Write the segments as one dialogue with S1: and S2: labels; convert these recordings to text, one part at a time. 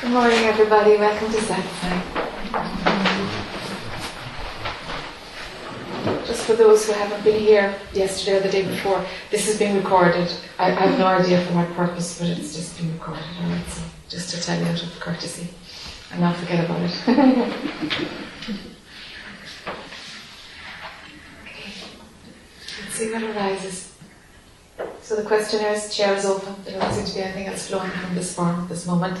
S1: Good morning, everybody. Welcome to satsang. Just for those who haven't been here yesterday or the day before, this has been recorded. I, I have no idea for what purpose, but it's just been recorded. All right, so just to tell you out of courtesy and not forget about it. okay. Let's see what arises. So the questionnaires chair is open. There doesn't seem to be anything else flowing from this form at this moment.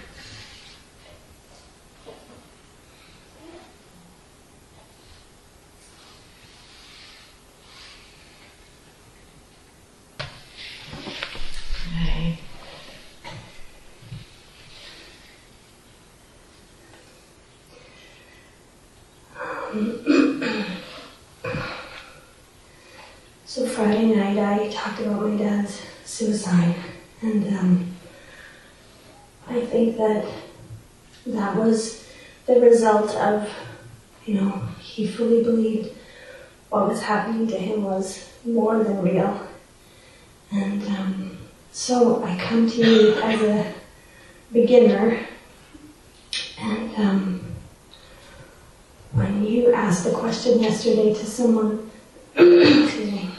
S2: that that was the result of, you know, he fully believed what was happening to him was more than real, and um, so I come to you as a beginner, and um, when you asked the question yesterday to someone, excuse me.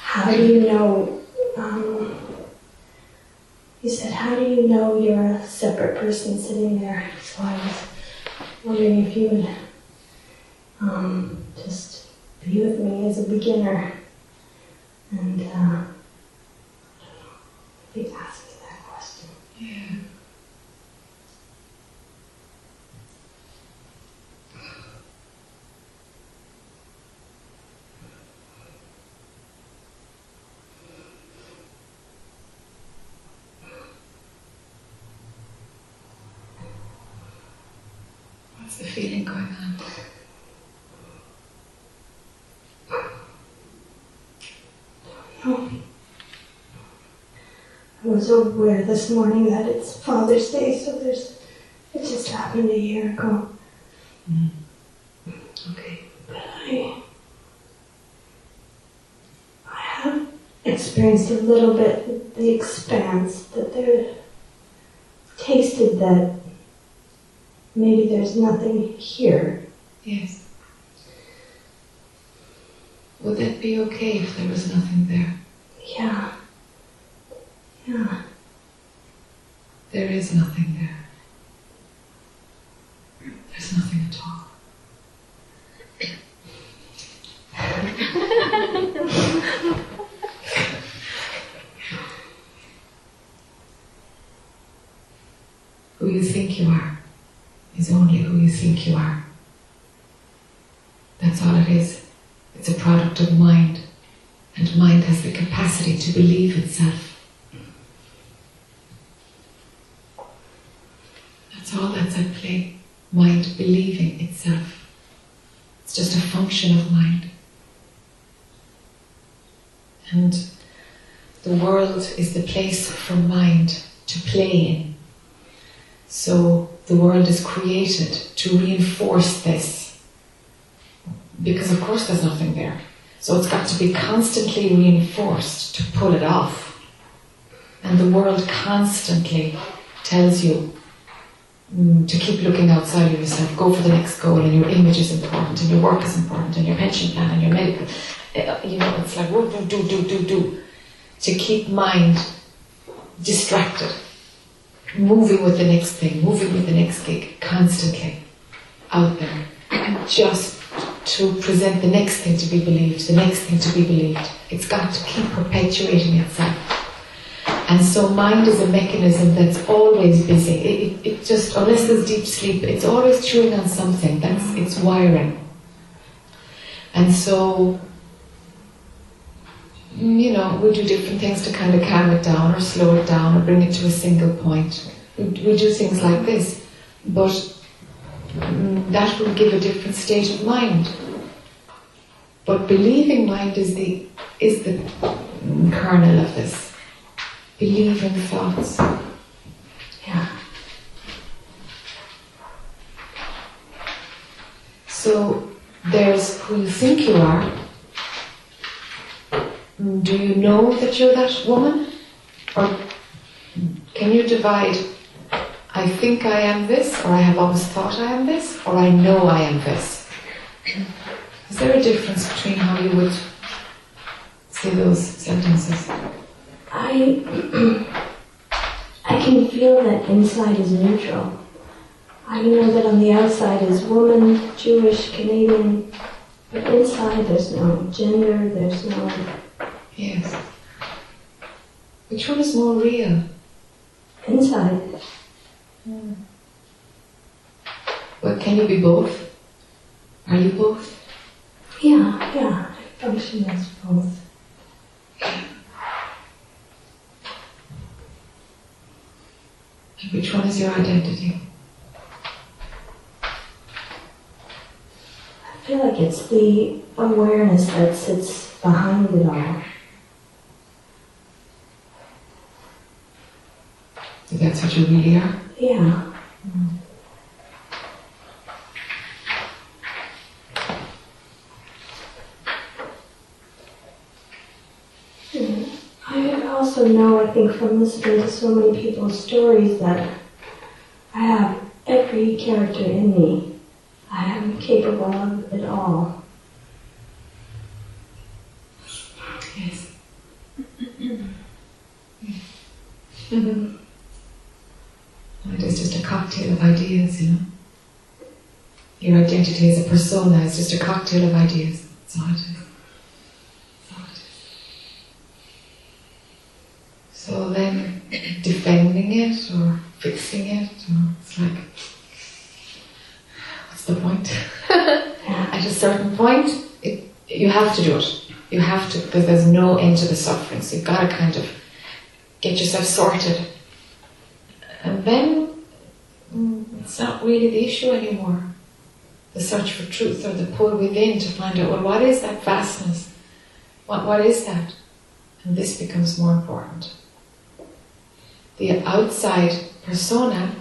S2: How do you know? Um, you said, how do you know you're a separate person sitting there? So I was wondering if you would um, just be with me as a beginner and uh, be asked that question.
S1: Yeah.
S2: Was aware this morning that it's Father's Day, so there's it just happened a year ago. Hmm.
S1: Okay.
S2: But I, I have experienced a little bit the expanse that there, tasted that maybe there's nothing here.
S1: Yes. Would that be okay if there was nothing there?
S2: Yeah. Yeah.
S1: There is nothing there. There's nothing at all. who you think you are is only who you think you are. That's all it is. It's a product of mind, and mind has the capacity to believe itself. That's all that's at play. Mind believing itself. It's just a of mind. And the world is the place for mind to play in. So the world is created to reinforce this. Because of course there's nothing there. So it's got to be constantly reinforced to pull it off. And the world constantly tells you to keep looking outside of yourself, go for the next goal, and your image is important, and your work is important, and your pension plan, and your medical. uh, You know, it's like, do, do, do, do, do. To keep mind distracted moving with the next thing, moving with the next gig, constantly out there, just to present the next thing to be believed, the next thing to be believed. It's got to keep perpetuating itself. And so mind is a mechanism that's always busy. It, it, it just, unless there's deep sleep, it's always chewing on something. That's its wiring. And so, mm, you know, we do different things to kind of calm it down or slow it down or bring it to a single point. We, we do things like this, but mm, that will give a different state of mind. But believing mind is the is the kernel of this. Believing thoughts.
S2: Yeah.
S1: So there's who you think you are. Do you know that you're that woman? Or Can you divide, I think I am this, or I have always thought I am this, or I know I am this? Is there a difference between how you would say those sentences?
S2: I I can feel that inside is neutral. I know that on the outside is woman, Jewish, Canadian, but inside there's no gender, there's no.
S1: Yes. Which one is more real?
S2: Inside. Hmm.
S1: Well, can you be both? Are you both?
S2: Yeah, yeah, I function as both.
S1: And which one is your identity?
S2: I feel like it's the awareness that sits behind it all.
S1: Is That you really are?
S2: Yeah. Mm. I also know, I think, from listening to so many people's stories that I have every character in me. I am capable of it all.
S1: Yes. Mm-hmm. It is just a cocktail of ideas, you know. Your identity as a persona is just a cocktail of ideas. That's all it is. That's all it is. So then, defending it or fixing it, or it's like, what's the point? At a certain point, it, you have to do it. You have to, because there's no end to the suffering. So you've got to kind of get yourself sorted. And then mm, it's not really the issue anymore. The search for truth or the pull within to find out, well, what is that vastness? What, what is that? And this becomes more important. The outside persona,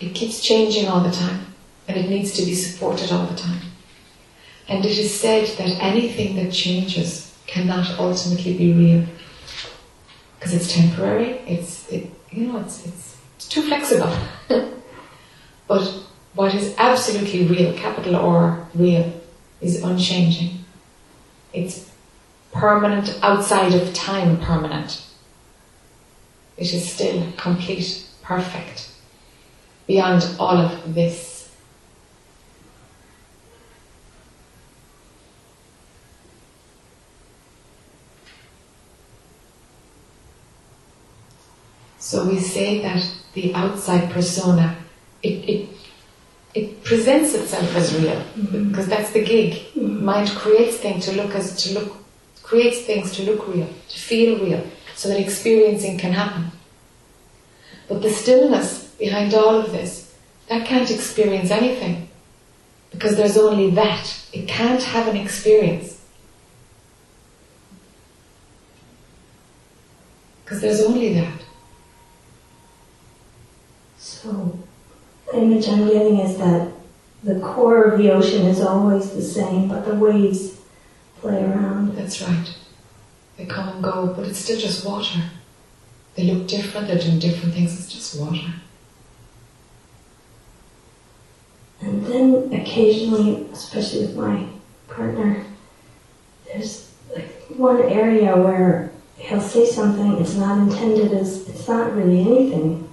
S1: it keeps changing all the time and it needs to be supported all the time. And it is said that anything that changes cannot ultimately be real because it's temporary. It's it, you know it's, it's it's too flexible. but what is absolutely real, capital R real, is unchanging. It's permanent outside of time. Permanent. It is still complete, perfect, beyond all of this. So we say that the outside persona, it, it, it presents itself as real mm-hmm. because that's the gig. Mm-hmm. Mind creates things to look as to look, creates things to look real, to feel real, so that experiencing can happen. But the stillness behind all of this, that can't experience anything because there's only that. It can't have an experience. Because there's only that.
S2: So, the image I'm getting is that the core of the ocean is always the same, but the waves play around.
S1: That's right. They come and go, but it's still just water. They look different, they're doing different things, it's just water.
S2: And then occasionally, especially with my partner, there's like one area where he'll say something, it's not intended as, it's not really anything,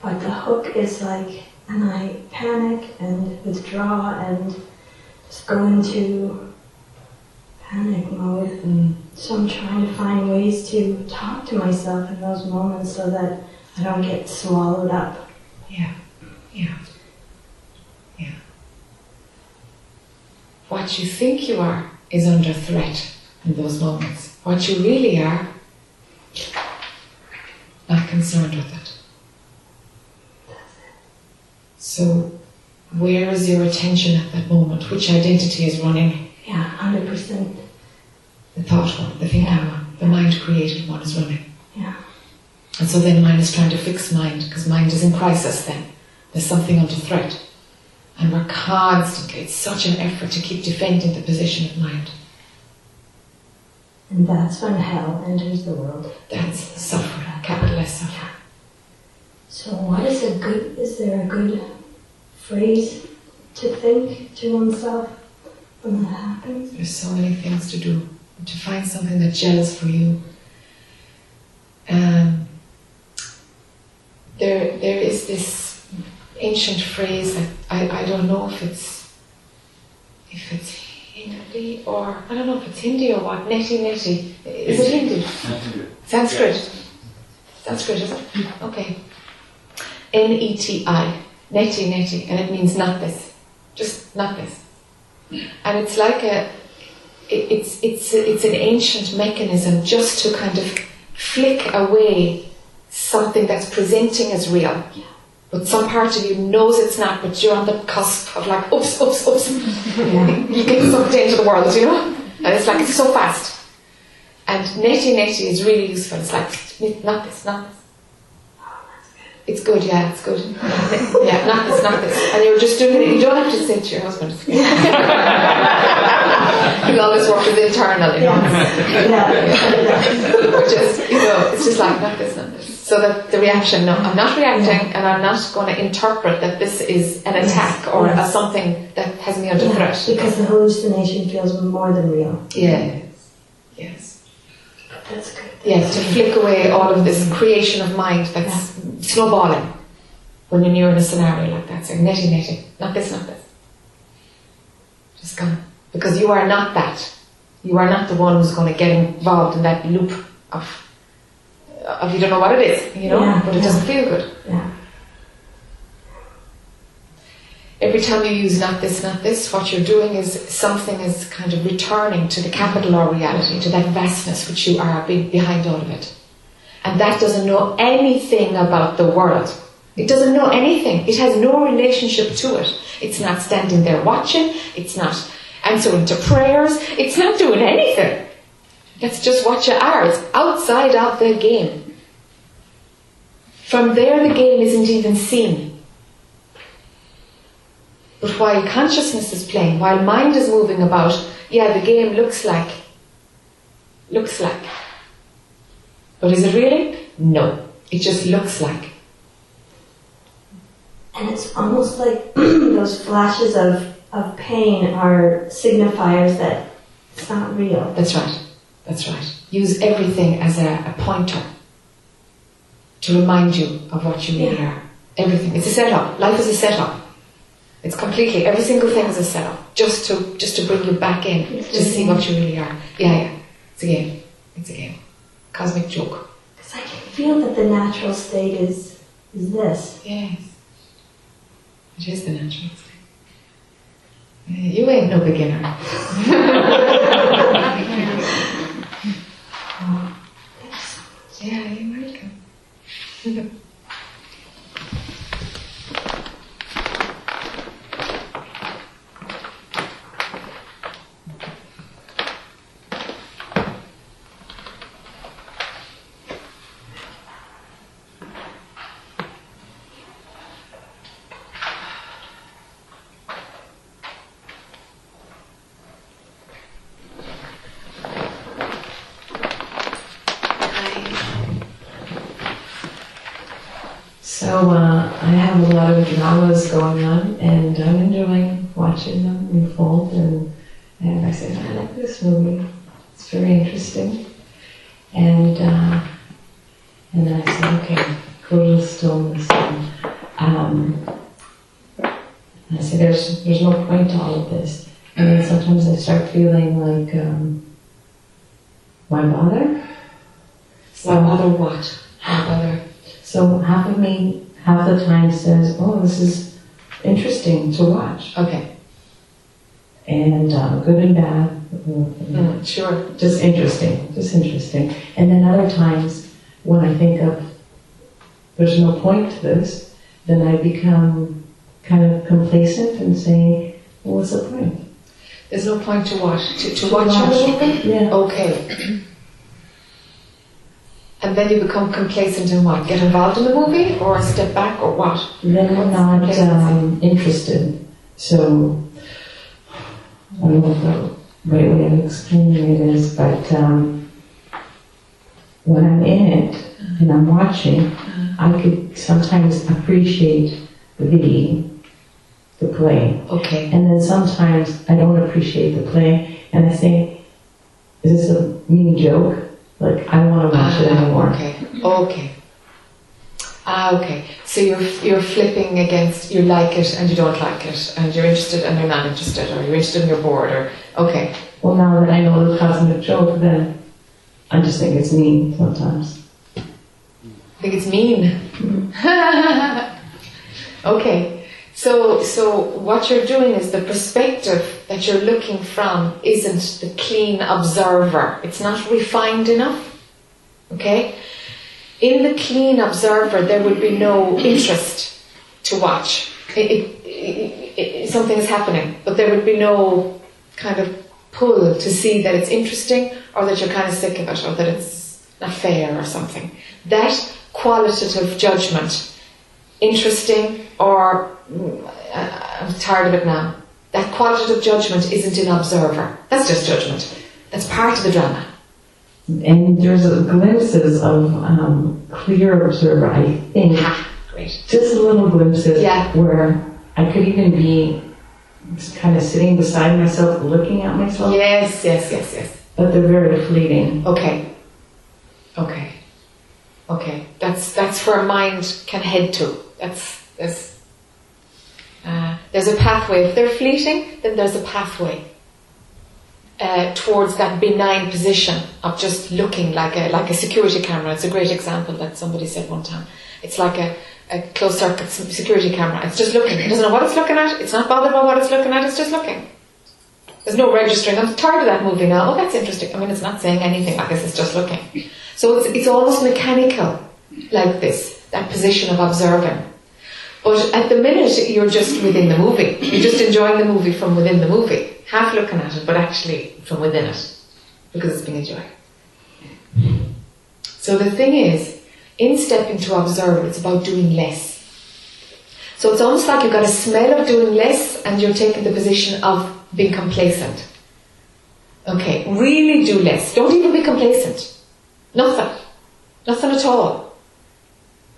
S2: but the hook is like, and I panic and withdraw and just go into panic mode.
S1: Mm.
S2: So I'm trying to find ways to talk to myself in those moments so that I don't get swallowed up.
S1: Yeah, yeah, yeah. What you think you are is under threat in those moments. What you really are, not concerned with it. So, where is your attention at that moment? Which identity is running?
S2: Yeah, hundred percent.
S1: The thought one, the thinking one, the mind created one is running.
S2: Yeah.
S1: And so then mind is trying to fix mind, because mind is in crisis then. There's something under threat. And we're constantly, it's such an effort to keep defending the position of mind.
S2: And that's when hell enters the world.
S1: That's suffering, capital less suffer.
S2: So, what is a good? Is there a good phrase to think to oneself when that happens?
S1: There's so many things to do. To find something that gels for you. Um, there, there is this ancient phrase that I, I don't know if it's if it's Hindi or I don't know if it's Hindi or what. Neti neti. Is it Hindi? Sanskrit. Sanskrit, is it? Okay. N E T I. Neti neti, and it means not this. Just not this. And it's like a it's it's it's an ancient mechanism just to kind of flick away something that's presenting as real. But some part of you knows it's not, but you're on the cusp of like, oops, oops, oops. you get sucked into the world, you know? And it's like, it's so fast. And neti neti is really useful. It's like, not this, not this. It's good, yeah, it's good. Yeah, not this, not this. And you're just doing it. You don't have to say to your husband. you always work with internal, you know. Or just, you know, it's just like, not this, not this. So that the reaction, no, I'm not reacting and I'm not going to interpret that this is an attack or a something that has me under
S2: Yeah,
S1: threat.
S2: because the hallucination feels more than real.
S1: Yes. Yes.
S2: That's good.
S1: Yes, to flick away all of this creation of mind that's snowballing when you're in a scenario like that, So, neti neti, not this, not this. Just gone. Because you are not that. You are not the one who's going to get involved in that loop of, of you don't know what it is, you know,
S2: Yeah,
S1: but it
S2: yeah.
S1: doesn't feel good.
S2: Yeah.
S1: Every time you use not this, not this, what you're doing is something is kind of returning to the capital or reality, to that vastness which you are behind all of it. And that doesn't know anything about the world. It doesn't know anything. It has no relationship to it. It's not standing there watching. It's not answering to prayers. It's not doing anything. That's just what you are. It's outside of the game. From there, the game isn't even seen. But while consciousness is playing, while mind is moving about, yeah, the game looks like, looks like. But is it really? No. It just looks like.
S2: And it's almost like those flashes of, of pain are signifiers that it's not real.
S1: That's right. That's right. Use everything as a, a pointer to remind you of what you really
S2: Yeah.
S1: are. Everything. It's a setup. Life is a setup. It's completely every single thing is a setup. Just to just to bring you back in to see what you really are. Yeah, yeah. It's a game. It's a game. Cosmic joke.
S2: Because I can feel that the natural state is, is this.
S1: Yes. It is the natural state. You ain't no beginner. yeah, you're welcome.
S3: So uh, I have a lot of dramas going on, and I'm enjoying watching them unfold. And, and I said, I like this movie. It's very interesting. And uh, and then I said, okay, go to the stillness. And, um, and I said, there's there's no point to all of this. And then sometimes I start feeling like, um, why bother?
S1: Why bother what? Why bother?
S3: So half of me, half the time says, "Oh, this is interesting to watch,"
S1: Okay.
S3: and uh, good and bad,
S1: Mm, sure.
S3: just interesting, just interesting. And then other times, when I think of there's no point to this, then I become kind of complacent and saying, well, "What's the point?"
S1: There's no point to watch. To, to
S3: To
S1: watch
S3: watch.
S1: a movie?
S3: Yeah.
S1: Okay. And then you become complacent in what? Get involved in the movie or step back or what?
S3: Then I'm not um, interested. So I don't know the right way of explaining it is, but um, when I'm in it and I'm watching, I could sometimes appreciate the video, the play.
S1: Okay.
S3: And then sometimes I don't appreciate the play and I say, is this a mean joke? Like, I don't want to watch it
S1: Ah,
S3: anymore.
S1: Okay. Okay. Ah, okay. So you're you're flipping against you like it and you don't like it, and you're interested and you're not interested, or you're interested and you're bored, or okay.
S3: Well, now that I know the cosmic joke, then I just think it's mean sometimes.
S1: I think it's mean. okay. So so what you're doing is the perspective that you're looking from isn't the clean observer. It's not refined enough. Okay? In the clean observer there would be no interest to watch. It, it, it, something is happening, but there would be no kind of pull to see that it's interesting or that you're kind of sick of it or that it's not fair or something. That qualitative judgment, interesting or I- I'm tired of it now. That qualitative judgment isn't an observer. That's just judgment. That's part of the drama.
S3: And there's glimpses of um, clear observer, I think.
S1: Ha, great.
S3: Just little glimpses
S1: Yeah.
S3: where I could even be kind of sitting beside myself, looking at myself,
S1: Yes, yes, yes, yes.
S3: but they're very fleeting.
S1: Okay. Okay. Okay. That's that's where mind can head to. That's that's there's a pathway. If they're fleeting, then there's a pathway uh, towards that benign position of just looking like a like a security camera. It's a great example that somebody said one time. It's like a, a closed circuit security camera. It's just looking. It doesn't know what it's looking at. It's not bothered by what it's looking at. It's just looking. There's no registering. I'm tired of that movie now. Oh, that's interesting. I mean, it's not saying anything. I guess it's just looking. So it's, it's almost mechanical, like this, that position of observing. But at the minute, you're just within the movie. You're just enjoying the movie from within the movie. Half looking at it, but actually from within it. Because it's being enjoyed. So the thing is, in stepping to observe, it's about doing less. So it's almost like you've got a smell of doing less and you're taking the position of being complacent. Okay, really do less. Don't even be complacent. Nothing. Nothing at all.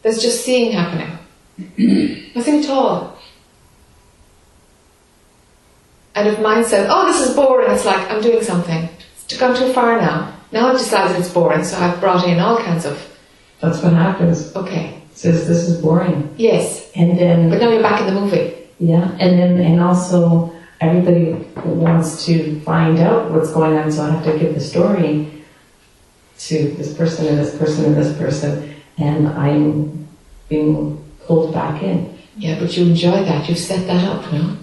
S1: There's just seeing happening. Nothing at all. And if mind says, oh, this is boring, it's like, I'm doing something. It's gone too far now. Now I've decided it's boring, so I've brought in all kinds of,
S3: That's what happens.
S1: okay,
S3: Says this is boring,
S1: yes,
S3: and then
S1: but now you're back in the movie.
S3: Yeah, and then and also everybody wants to find out what's going on, so I have to give the story to this person and this person and this person, and I'm being pulled back in.
S1: Yeah, but you enjoy that. You've set that up, no?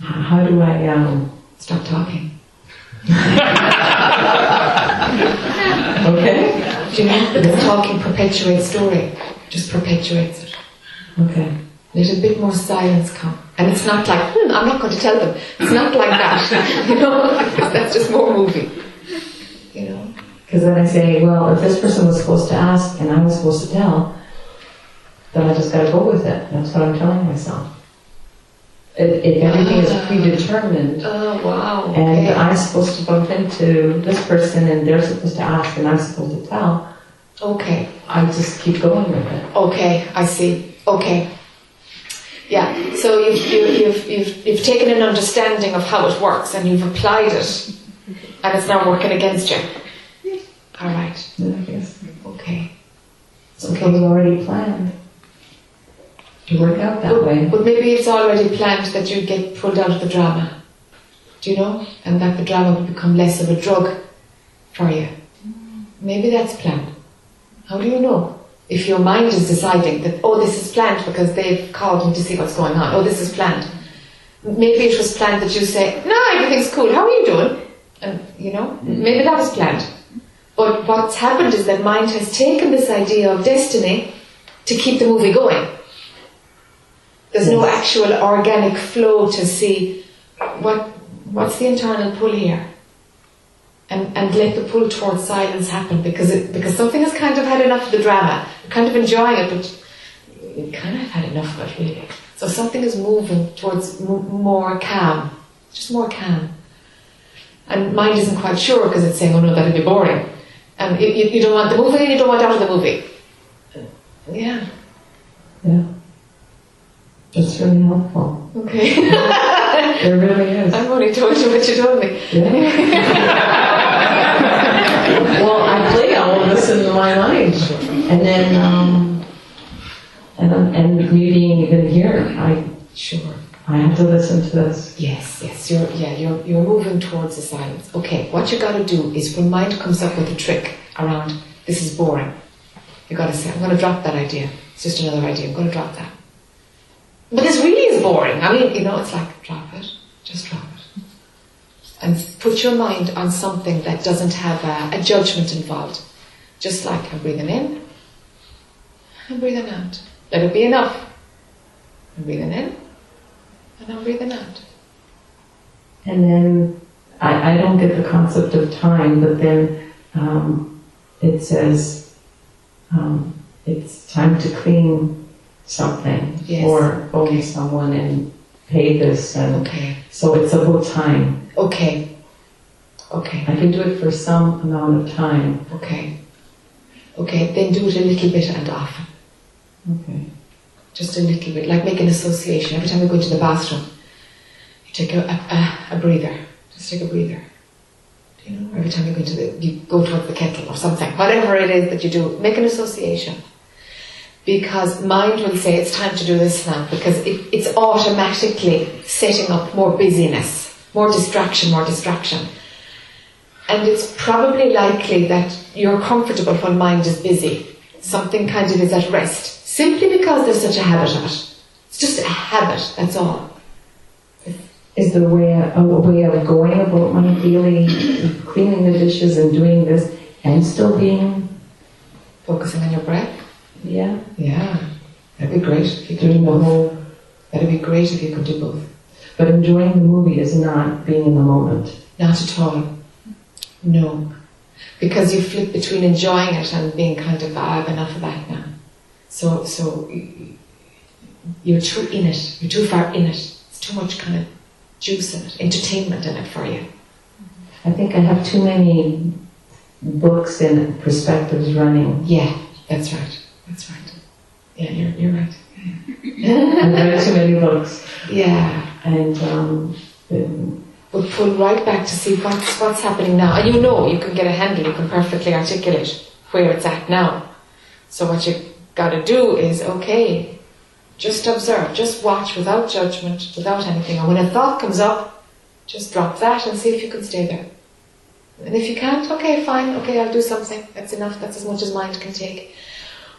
S3: How do I? Um,
S1: Stop talking.
S3: okay,
S1: Do you know? Because talking perpetuates story. Just perpetuates it.
S3: okay.
S1: Let a bit more silence come. And it's not like, hmm, I'm not going to tell them. It's not like that. you know, that's just more movie. You know?
S3: Because then I say, well, if this person was supposed to ask and I was supposed to tell, then I just got to go with it. That's what I'm telling myself. If, if everything is predetermined.
S1: Oh, wow.
S3: And
S1: Okay.
S3: I'm supposed to bump into this person and they're supposed to ask and I'm supposed to tell.
S1: Okay.
S3: I just keep going with it.
S1: Okay, I see. Okay. Yeah, so you've, you, you've, you've, you've taken an understanding of how it works and you've applied it and it's now working against you. All right.
S3: I guess.
S1: Okay.
S3: So it was already planned to work out that way.
S1: But maybe it's already planned that you get pulled out of the drama. Do you know? And that the drama will become less of a drug for you. Maybe that's planned. How do you know? If your mind is deciding that, oh, this is planned because they've called me to see what's going on. Oh, this is planned. Maybe it was planned that you say, no, everything's cool. How are you doing? And, you know, mm-hmm. maybe that was planned. But what's happened is that mind has taken this idea of destiny to keep the movie going. There's no actual organic flow to see what what's the internal pull here. And and let the pull towards silence happen because it because something has kind of had enough of the drama. You're kind of enjoying it, but you kind of had enough of it really. So something is moving towards m- more calm, just more calm. And mind isn't quite sure because it's saying, "Oh no, that'll be boring." And you, you, you don't want the movie and you don't want out of the movie. Yeah.
S3: Yeah. That's really helpful.
S1: Okay.
S3: It really is.
S1: I've only told you what you told me.
S3: Yeah. well, I play all of this in my mind, and then um, and and me being even here, I
S1: Sure.
S3: I have to listen to this.
S1: Yes, yes, you're yeah, you're you're moving towards the silence. Okay, what you gotta do is when mind comes up with a trick around this is boring, you gotta say, I'm gonna drop that idea. It's just another idea, I'm gonna drop that. But this really is boring. I mean, you know, it's like drop it, just drop it. And put your mind on something that doesn't have a, a judgment involved. Just like I'm breathing in, I'm breathing out. Let it be enough. I'm breathing in, and I'm breathing out.
S3: And then I, I don't get the concept of time, but then um, it says um, it's time to clean something
S1: Yes.
S3: or owe
S1: Okay.
S3: someone and pay this, and
S1: Okay.
S3: so it's a whole time.
S1: Okay. Okay.
S3: I can do it for some amount of time.
S1: Okay. Okay. Then do it a little bit and often.
S3: Okay.
S1: Just a little bit. Like make an association. Every time you go into the bathroom, you take a, a, a, breather. Just take a breather. You know? Every time you go into the, you go towards the kettle or something. Whatever it is that you do, make an association. Because mind will say it's time to do this now because it, it's automatically setting up more busyness, more distraction, more distraction. And it's probably likely that you're comfortable when mind is busy. Something kind of is at rest. Simply because there's such a habit of it. It's just a habit, that's all.
S3: Is there a way, a way of going about my daily cleaning the dishes and doing this and still being,
S1: Focusing on your breath.
S3: Yeah,
S1: Yeah. That'd be great if you could do both.
S3: whole,
S1: That'd be great if you could do both.
S3: but enjoying the movie is not being in the moment.
S1: Not at all. No. Because you flip between enjoying it and being kind of, ah, I've enough of that now. So, so you're too in it. You're too far in it. It's too much kind of juice in it, entertainment in it for you.
S3: I think I have too many books and perspectives running.
S1: Yeah, that's right. That's right. Yeah, you're, you're right.
S3: I've read too many books.
S1: Yeah.
S3: And um,
S1: But pull right back to see what's, what's happening now. And you know, you can get a handle, you can perfectly articulate where it's at now. So what you gotta do is, okay, just observe, just watch without judgment, without anything. And when a thought comes up, just drop that and see if you can stay there. And if you can't, okay, fine, okay, I'll do something. That's enough, that's as much as mind can take.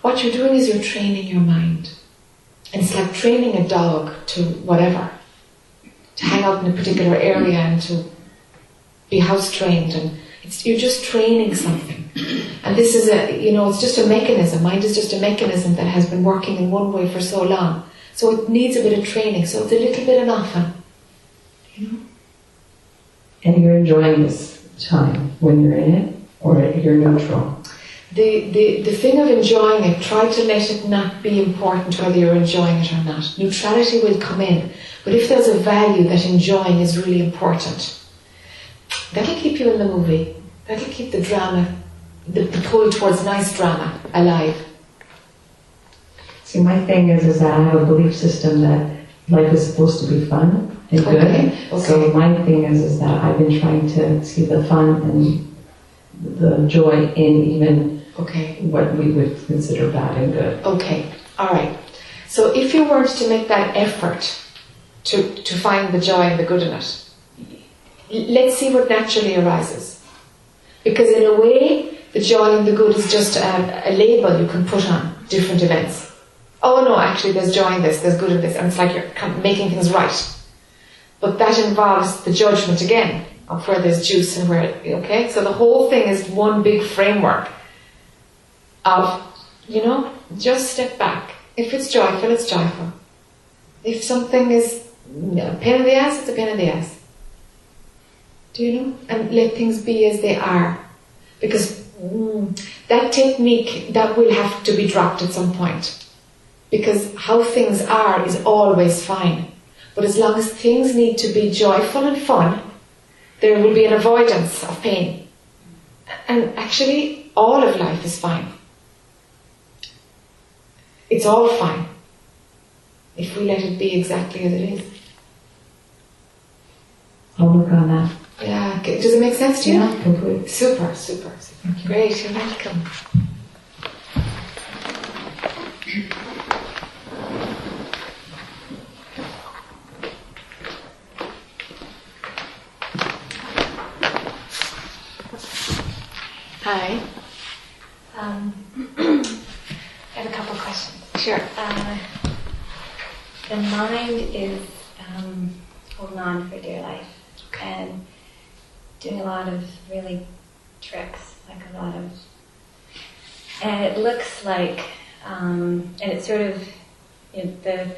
S1: What you're doing is you're training your mind. And it's like training a dog to whatever to hang out in a particular area and to be house trained and you're just training something. And this is a you know it's just a mechanism. Mind is just a mechanism that has been working in one way for so long. So it needs a bit of training. So it's a little bit and often. You know?
S3: And you're enjoying this time when you're in it, or you're neutral.
S1: The, the, the thing of enjoying it, try to let it not be important whether you're enjoying it or not. Neutrality will come in, but if there's a value that enjoying is really important, that'll keep you in the movie. That'll keep the drama, the, the pull towards nice drama alive.
S3: See, my thing is, is that I have a belief system that life is supposed to be fun and good.
S1: Okay,
S3: So my thing is, is that I've been trying to see the fun and the joy in even
S1: Okay,
S3: what we would consider bad and good.
S1: okay, alright. So if you weren't to make that effort to, to find the joy and the good in it, let's see what naturally arises. Because in a way, the joy and the good is just a, a label you can put on different events. Oh no, actually there's joy in this, there's good in this, and it's like you're making things right. But that involves the judgment again of where there's juice and where, okay? So the whole thing is one big framework of, you know, just step back. If it's joyful, it's joyful. If something is a pain in the ass, it's a pain in the ass. Do you know? And let things be as they are. Because mm, that technique, that will have to be dropped at some point. Because how things are is always fine. But as long as things need to be joyful and fun, there will be an avoidance of pain. And actually, all of life is fine. It's all fine. If we let it be exactly as it is.
S3: I'll work on that.
S1: Yeah, does it make sense to you?
S3: Yeah, completely.
S1: Super, super, super. Great, you're welcome. Hi.
S4: Um, I have a couple of questions.
S1: Sure.
S4: Uh, the mind is um, holding on for dear life and doing a lot of really tricks, like a lot of, and it looks like, um, and it's sort of you know, the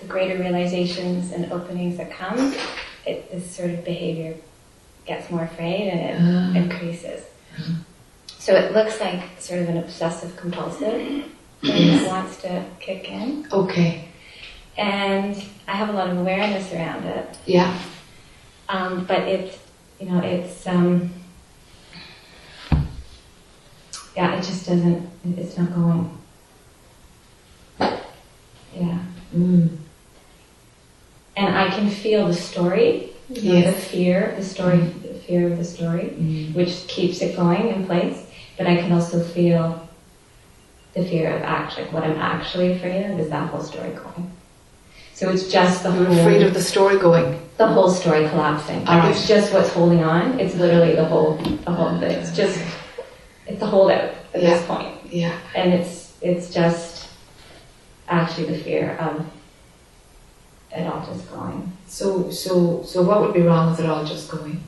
S4: the greater realizations and openings that come, it, this sort of behavior gets more afraid and it
S1: Ah.
S4: increases. So it looks like sort of an obsessive compulsive that wants to kick in.
S1: Okay.
S4: And I have a lot of awareness around it.
S1: Yeah.
S4: Um, but it, you know, it's, um, yeah, it just doesn't, it's not going. Yeah.
S1: Mm.
S4: And I can feel the story, you know,
S1: Yes.
S4: the fear, the story, the fear of the story,
S1: Mm.
S4: which keeps it going in place. But I can also feel the fear of actually, what I'm actually afraid of is that whole story going. So it's just the
S1: You're
S4: whole,
S1: afraid of the story going.
S4: the whole story collapsing.
S1: All
S4: Like
S1: right.
S4: it's just what's holding on. It's literally the whole, the whole thing. It's just, it's a holdout at
S1: Yeah.
S4: this point.
S1: Yeah.
S4: And it's, it's just actually the fear of it all just going.
S1: So, so, so what would be wrong with it all just going?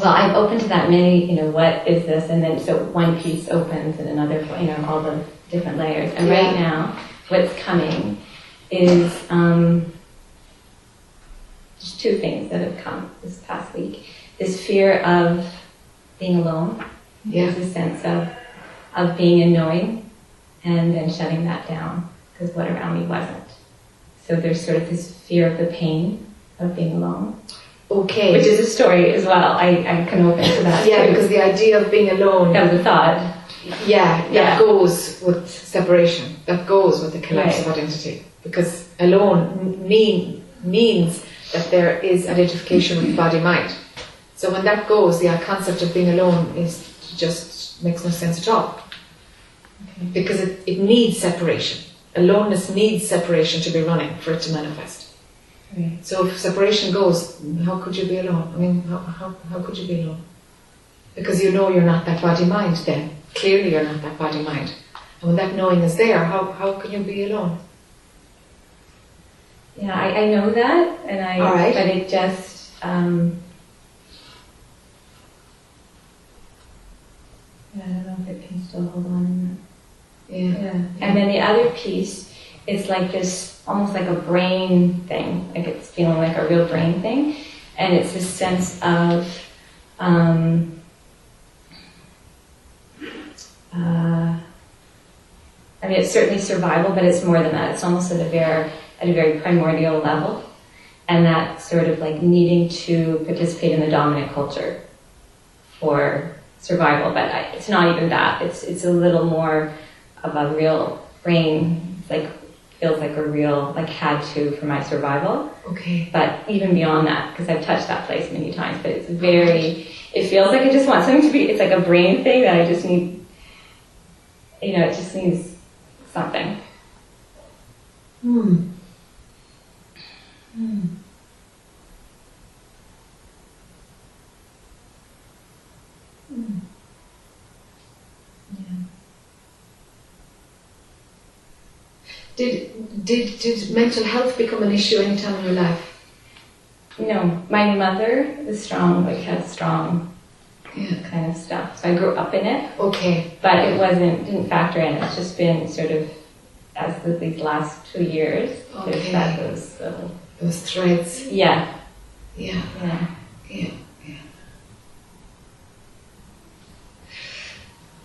S4: Well, I've opened to that many, you know, what is this? And then so one piece opens and another, you know, all the different layers. And right now, what's coming is um, just two things that have come this past week. This fear of being alone.
S1: Yeah.
S4: There's a sense of, of being annoying and then shutting that down because what around me wasn't. So there's sort of this fear of the pain of being alone,
S1: Okay.
S4: which is a story as well. I, I can open to that
S1: yeah,
S4: too.
S1: because the idea of being alone,
S4: That was a thought.
S1: yeah, that
S4: Yeah.
S1: goes with separation. That goes with the collapse
S4: Right.
S1: of identity. Because alone mean means that there is identification with body mind. So when that goes, the concept of being alone is just makes no sense at all. Because it, it needs separation. Aloneness needs separation to be running for it to manifest.
S4: Right.
S1: So if separation goes, how could you be alone? I mean, how, how, how could you be alone? Because you know you're not that body mind then. Clearly you're not that body mind. And when that knowing is there, how, how can you be alone?
S4: Yeah, I, I know that, and I.
S1: All right.
S4: But it just. Um, yeah, I don't know if it can still hold on. in
S1: Yeah.
S4: that. Yeah. And then the other piece is like this, almost like a brain thing. Like it's feeling like a real brain thing, and it's this sense of. Um, uh, I mean, it's certainly survival, but it's more than that. It's almost at a very, at a very primordial level, and that sort of like needing to participate in the dominant culture for survival. But I, it's not even that. It's it's a little more of a real brain. Like feels like a real like had to for my survival.
S1: Okay.
S4: But even beyond that, because I've touched that place many times, but it's very. It feels like I just want something to be. It's like a brain thing that I just need. You know, it just needs something.
S1: Hmm. Hmm. Did, did, did mental health become an issue any time in your life?
S4: No, my mother is strong, like had strong
S1: Yeah.
S4: kind of stuff. So I grew up in it,
S1: Okay.
S4: but it wasn't didn't factor in. It's just been sort of as the, these last two years. there's
S1: Okay.
S4: that those little
S1: Those threads.
S4: yeah
S1: Yeah.
S4: yeah.
S1: Yeah. Yeah.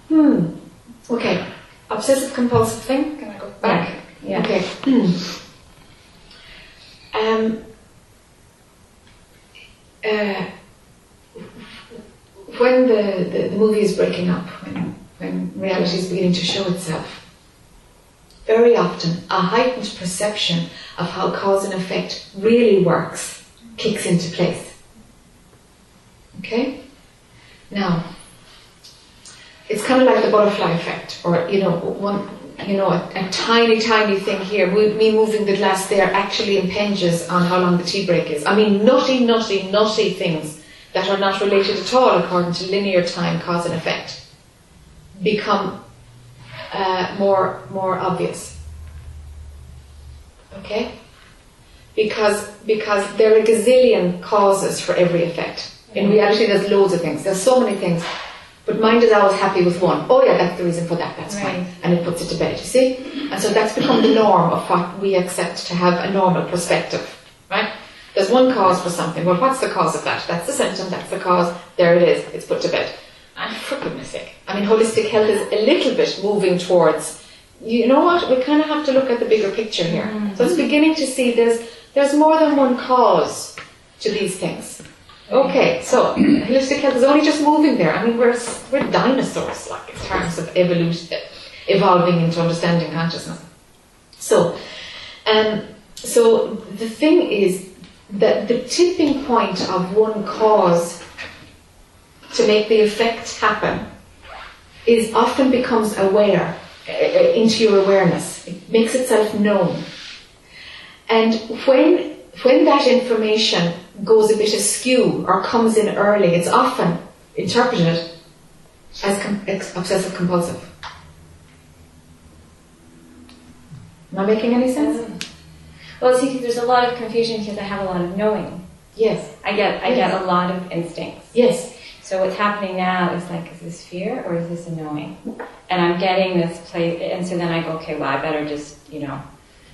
S1: Hmm. Okay. Obsessive compulsive thing. Can I go back?
S4: Yeah.
S1: Okay. um, uh, when the, the, the movie is breaking up, when, when reality is beginning to show itself. Very often, a heightened perception of how cause and effect really works kicks into place. Okay? Now, it's kind of like the butterfly effect, or you know, one, you know, a, a tiny, tiny thing here. Me moving the glass there actually impinges on how long the tea break is. I mean, nutty, nutty, nutty things that are not related at all according to linear time, cause and effect become uh, more more obvious. Okay, because because there are a gazillion causes for every effect. In reality, there's loads of things. There's so many things. But mind is always happy with one. Oh yeah, that's the reason for that, that's
S4: Right.
S1: fine. And it puts it to bed, you see? And so that's become the norm of what we accept to have a normal perspective, right? There's one cause for something. Well, what's the cause of that? That's the symptom, that's the cause, there it is, it's put to bed. And for goodness sake. I mean, holistic health is a little bit moving towards, you know what, we kind of have to look at the bigger picture here. So it's mm-hmm. beginning to see there's, there's more than one cause to these things. Okay, so holistic health is only just moving there. I mean, we're we're dinosaurs, like in terms of evolution, evolving into understanding consciousness. So, um, so the thing is that the tipping point of one cause to make the effect happen is often becomes aware uh, uh, into your awareness. It makes itself known, and when when that information goes a bit askew or comes in early, it's often interpreted as com- obsessive compulsive. Am I making any sense? Mm-hmm.
S4: Well, see, there's a lot of confusion because I have a lot of knowing.
S1: Yes.
S4: I get, I get a lot of instincts.
S1: Yes.
S4: So what's happening now is like, is this fear or is this a knowing? And I'm getting this place, and so then I go, okay, well, I better just, you know,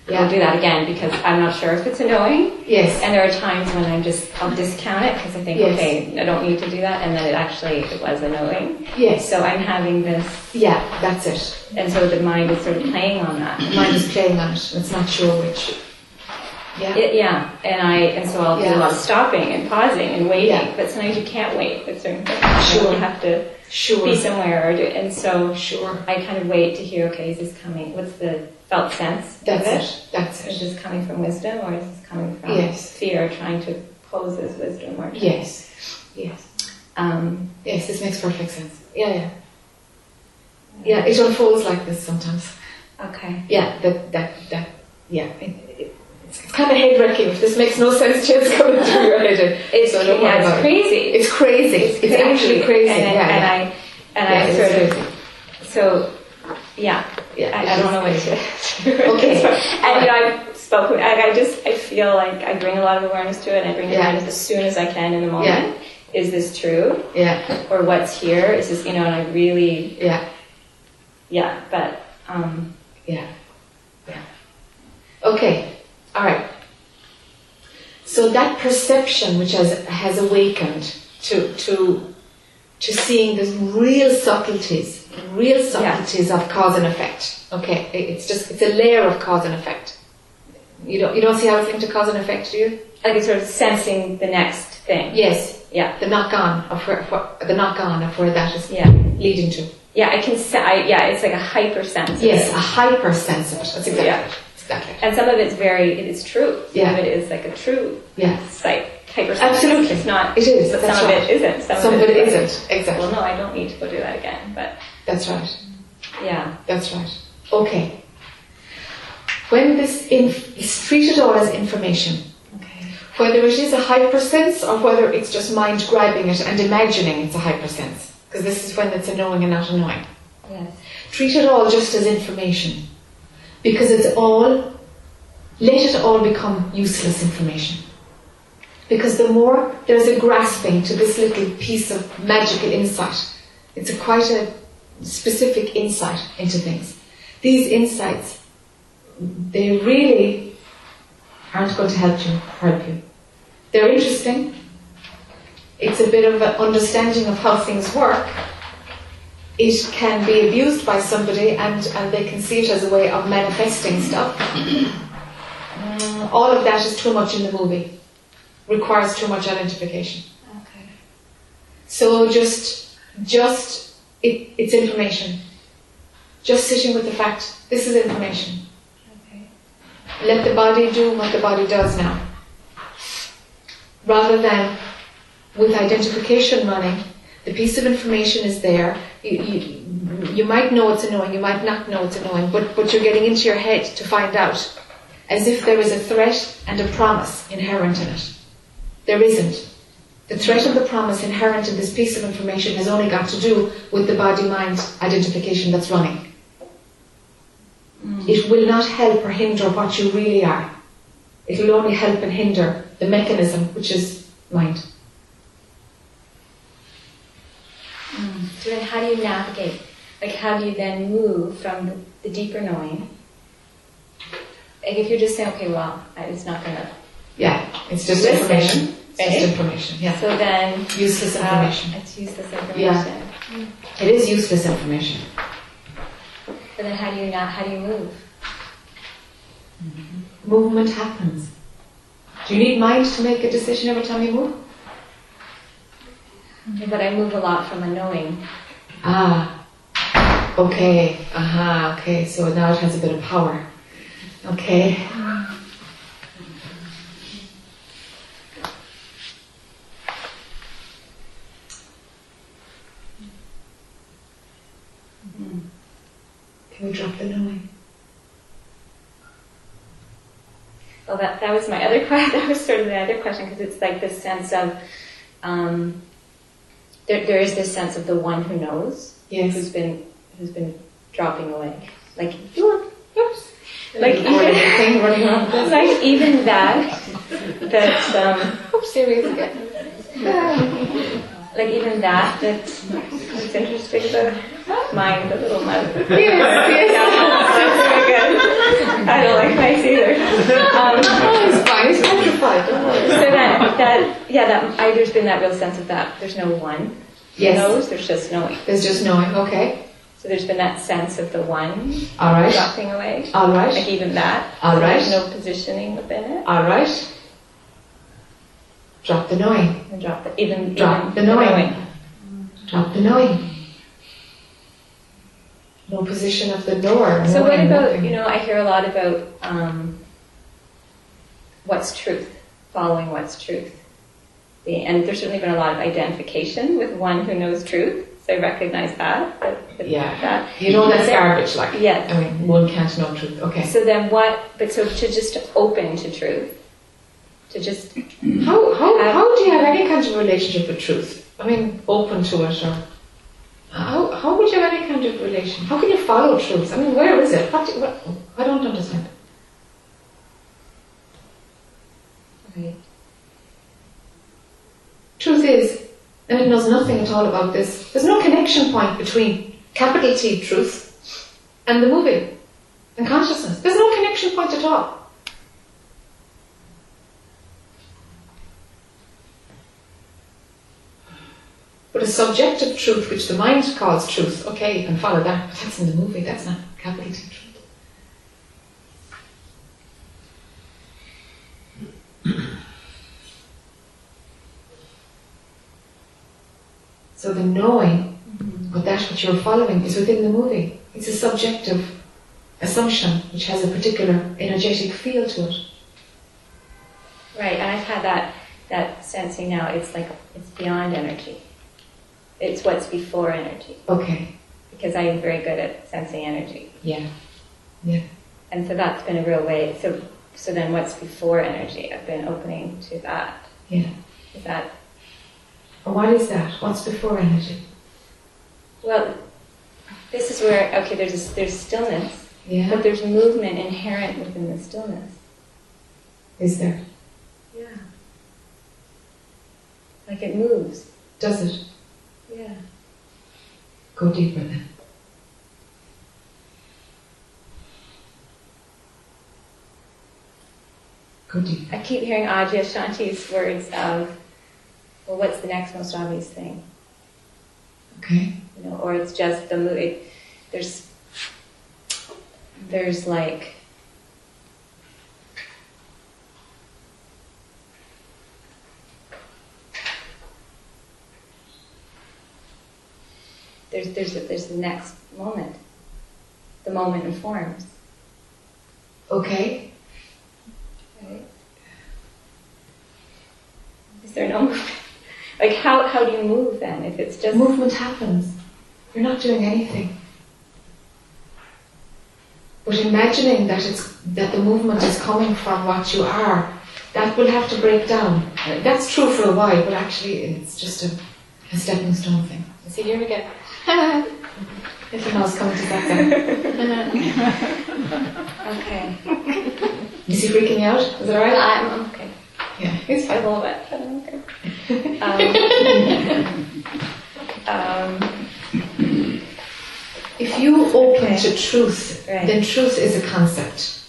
S1: Yeah.
S4: I'll do that again because I'm not sure if it's annoying.
S1: Yes.
S4: And there are times when I'm just, I'll discount it because I think,
S1: Yes.
S4: okay, I don't need to do that, and then it actually, it was annoying.
S1: Yes.
S4: So I'm having this,
S1: Yeah, that's it.
S4: and so the mind is sort of playing on that.
S1: The mind is playing on it. It's not sure which. Yeah.
S4: It, yeah, and I and so I'll do a lot of stopping and pausing and waiting,
S1: Yeah.
S4: but sometimes you can't wait with certain things.
S1: Sure.
S4: You have to
S1: Sure.
S4: be somewhere or do, and so
S1: Sure.
S4: I kind of wait to hear. Okay, is this coming? What's the felt sense?
S1: That's
S4: of
S1: it. That's
S4: Is
S1: it.
S4: this coming from wisdom or is this coming from
S1: Yes.
S4: fear, trying to pose as wisdom or?
S1: Yes. Yes.
S4: Um,
S1: Yes, this makes perfect sense. Yeah, yeah. Yeah, it unfolds like this sometimes.
S4: okay.
S1: Yeah, that, that, that, yeah. It, it, it's, it's kind of head wrecking. If this makes no sense it's coming through your head.
S4: It's
S1: so
S4: yeah, it's
S1: about it.
S4: crazy.
S1: It's crazy. It's, actually crazy.
S4: And,
S1: yeah,
S4: and
S1: yeah.
S4: I and
S1: yeah,
S4: I sort of so yeah.
S1: Yeah,
S4: I, I don't know what
S1: crazy.
S4: to.
S1: Okay.
S4: and you know, I spoke. with- I, I just I feel like I bring a lot of awareness to it, and I bring
S1: Yeah.
S4: awareness as soon as I can in the moment. Is this true,
S1: Yeah,
S4: or what's here? Is this you know? And I really
S1: yeah,
S4: yeah, but um,
S1: yeah, yeah. Okay, all right. So that perception, which has has awakened to to to seeing the real subtleties, real subtleties of cause and effect. Okay, it's just it's a layer of cause and effect. You don't you don't see how it's linked to cause and effect, do you?
S4: like it's sort of sensing the next thing.
S1: Yes,
S4: Yeah,
S1: the knock on of where, where the knock on of where that is
S4: yeah,
S1: leading to.
S4: yeah. I can. I, yeah, it's like a hyper sense. of
S1: Yes,
S4: it.
S1: a hypersensitive. That's exactly
S4: Yeah.
S1: it. Exactly.
S4: And some of it's very, it is true. Some
S1: Yeah.
S4: of it is like a true
S1: Yeah.
S4: sight, hyper
S1: Absolutely.
S4: It's not,
S1: It is,
S4: but some
S1: right.
S4: of it isn't. Some,
S1: Some of it
S4: like,
S1: isn't. Exactly.
S4: Well, no, I don't need to go do that again. But
S1: That's right.
S4: yeah,
S1: That's right. Okay. When this inf- is treated all as information,
S4: okay,
S1: whether it is a hypersense or whether it's just mind grabbing it and imagining it's a hypersense, because this is when it's a knowing and not a knowing.
S4: yes,
S1: Treat it all just as information, because it's all, let it all become useless information. Because the more there's a grasping to this little piece of magical insight, it's a quite a specific insight into things. These insights, they really aren't going to help you. Help you. They're interesting. It's a bit of an understanding of how things work. It can be abused by somebody, and, and they can see it as a way of manifesting stuff. All of that is too much in the movie. Requires too much identification.
S4: okay,
S1: So just just it, it's information. Just sitting with the fact this is information.
S4: Okay.
S1: Let the body do what the body does now. Rather than with identification running, the piece of information is there. You, you, you might know it's annoying, you might not know it's annoying, but, but you're getting into your head to find out as if there is a threat and a promise inherent in it. There isn't. The threat of the promise inherent in this piece of information has only got to do with the body mind identification that's running. Hmm. It will not help or hinder what you really are. It will only help and hinder the mechanism, which is mind.
S4: So then how do you navigate? Like how do you then move from the, the deeper knowing? Like if you're just saying, okay, well, it's not gonna.
S1: Yeah, it's just
S4: Listen,
S1: information. Just information. Yeah,
S4: So then
S1: useless
S4: uh,
S1: information.
S4: it's useless information.
S1: Yeah. It is useless information.
S4: But then how do you not? How do you move?
S1: Movement happens. Do you need mind to make a decision every time you move?
S4: But I move a lot from a knowing.
S1: Ah, okay. Aha, okay. So now it has a bit of power. Okay. Can we drop the knowing?
S4: Well, that, that was my other question. That was sort of the other question because it's like this sense of um, there, there is this sense of the one who knows,
S1: Yes.
S4: who's been who's been dropping away. Like oops,
S1: Like
S4: like
S1: even
S4: even
S1: thing running around
S4: like even that that um,
S1: Oops, serious again.
S4: Like even that that it's interesting the mind the little mother.
S1: Yes,
S4: That's very good. I don't like mice either. Um,
S1: Oh, it's fine. It's petrified.
S4: So that, that, yeah, that, I, there's been that real sense of that. There's no one
S1: Yes.
S4: knows, there's just knowing.
S1: There's just knowing. Okay.
S4: So there's been that sense of the one
S1: All right.
S4: dropping away.
S1: All right.
S4: Like even that.
S1: All right.
S4: There's no positioning within it.
S1: All right. Drop the knowing.
S4: And drop the, even,
S1: Drop
S4: even
S1: the knowing. Drop the knowing. No position of the knower.
S4: So what about,
S1: nothing.
S4: you know, I hear a lot about um, what's truth, following what's truth. The, and there's certainly been a lot of identification with one who knows truth. So I recognize that. that, that
S1: Yeah.
S4: That.
S1: You know that's
S4: then-
S1: garbage. Like.
S4: Yes.
S1: I mean, one can't know truth. Okay.
S4: So then what, but so to just open to truth, to just,
S1: How how
S4: Um,
S1: how do you have any kind of relationship with truth? I mean, open to it, or how how would you have any kind of relation? How can you follow truth? I mean, where is it? What, do, what I don't understand.
S4: right,
S1: Truth is, and it knows nothing at all about this. There's no connection point between capital T truth and the moving and consciousness. There's no connection point at all. But a subjective truth, which the mind calls truth, okay, you can follow that, but that's in the movie, that's not capital T truth. So the knowing, mm-hmm. but that which you're following is within the movie. It's a subjective assumption which has a particular energetic feel to it.
S4: right, and I've had that, that sensing now, it's like, it's beyond energy. It's what's before energy,
S1: Okay,
S4: because I am very good at sensing energy.
S1: yeah, yeah.
S4: And so that's been a real way, so, so then what's before energy? I've been opening to that.
S1: Yeah.
S4: Is that,
S1: And what is that? What's before energy?
S4: well, this is where, okay, there's, there's stillness,
S1: Yeah.
S4: but there's movement inherent within the stillness.
S1: Is there?
S4: Yeah. Like it moves.
S1: Does it?
S4: Yeah.
S1: Go deeper then. Go deeper.
S4: I keep hearing Adyashanti's words of, well, what's the next most obvious thing?
S1: Okay.
S4: You know, or it's just the mo- it, There's, there's like, There's there's a, there's the next moment. The moment informs.
S1: Okay?
S4: Right? Is there no movement? Like how how do you move then if it's just
S1: Movement happens. You're not doing anything. But imagining that it's that the movement is coming from what you are, that will have to break down. That's true for a while, but actually it's just a, a stepping stone thing. See here again. Little mouse coming to that
S4: okay?
S1: Is he freaking me out? Is it alright?
S4: I'm, I'm okay.
S1: Yeah.
S4: He's fine a little bit. but I'm okay. Um, um,
S1: If you open
S4: Okay.
S1: to truth,
S4: Right.
S1: then truth is a concept.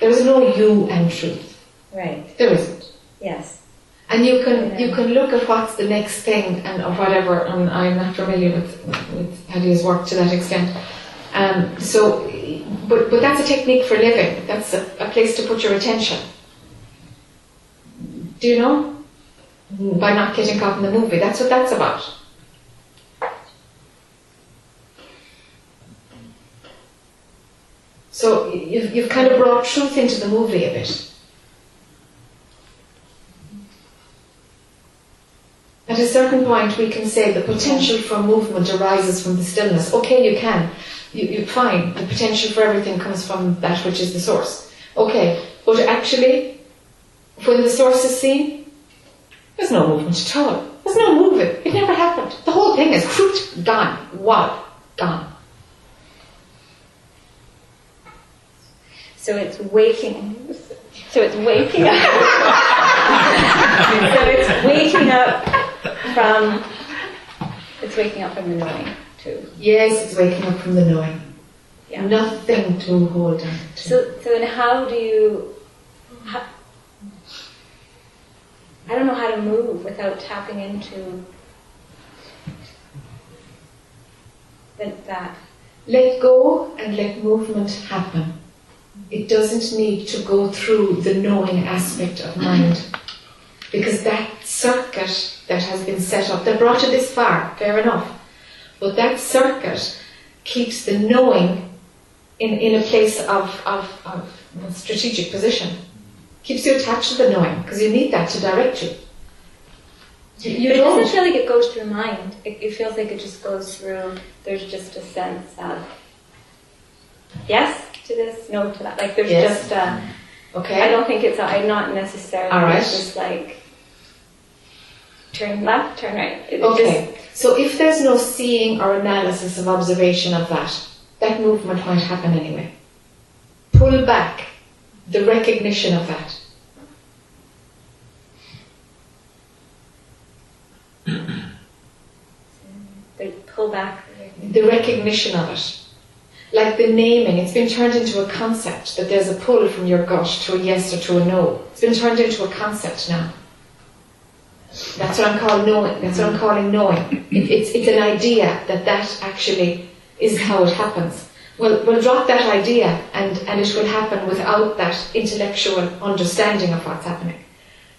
S1: There is no you and truth.
S4: right.
S1: There isn't.
S4: Yes.
S1: And you can you can look at what's the next thing and or whatever. And I'm not familiar with with Paddy's work to that extent. Um, so, but but that's a technique for living. That's a, a place to put your attention. Do you know? By not getting caught in the movie. That's what that's about. So you've, you've kind of brought truth into the movie a bit. At a certain point, we can say the potential for movement arises from the stillness. Okay, you can. You, you fine. The potential for everything comes from that which is the source. Okay, but actually, when the source is seen, there's no movement at all. There's no moving. It never happened. The whole thing is whoop, gone. Wow, gone.
S4: So it's waking. So it's waking up. so it's waking up from. It's waking up from the knowing too.
S1: Yes, it's waking up from the knowing.
S4: Yeah.
S1: Nothing to hold on to.
S4: So so then how do you? How, I don't know how to move without tapping into that. that.
S1: Let go and let movement happen. It doesn't need to go through the knowing aspect of mind. Because that circuit that has been set up, that brought you this far, fair enough. But that circuit keeps the knowing in, in a place of, of, of strategic position. Keeps you attached to the knowing, because you need that to direct you. You,
S4: But it
S1: don't.
S4: doesn't feel like it goes through mind. It, it feels like it just goes through. There's just a sense of yes to this, no to that. Like there's
S1: Yes.
S4: just. A,
S1: Okay?
S4: I don't think it's. I'm not necessarily.
S1: All right.
S4: It's just like turn left, turn right. It
S1: Okay, so if there's no seeing or analysis of observation of that, that movement might happen anyway. Pull back the recognition of that.
S4: They pull back.
S1: The recognition of it. Like the naming, it's been turned into a concept that there's a pull from your gut to a yes or to a no. It's been turned into a concept now. That's what I'm calling knowing. That's what I'm calling knowing. It, it's, it's an idea that that actually is how it happens. Well, we'll drop that idea and, and it will happen without that intellectual understanding of what's happening.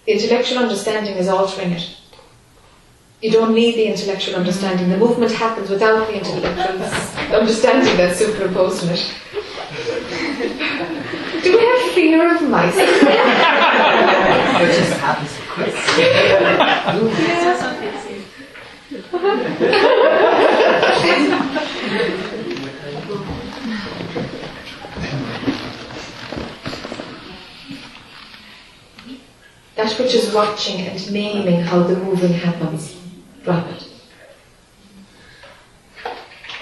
S1: The intellectual understanding is altering it. You don't need the intellectual understanding. The movement happens without the intellectual understanding that's superimposed on it. Do we have fear of mice?
S5: It just happens so quick.
S1: That which is watching and naming how the moving happens. Drop it.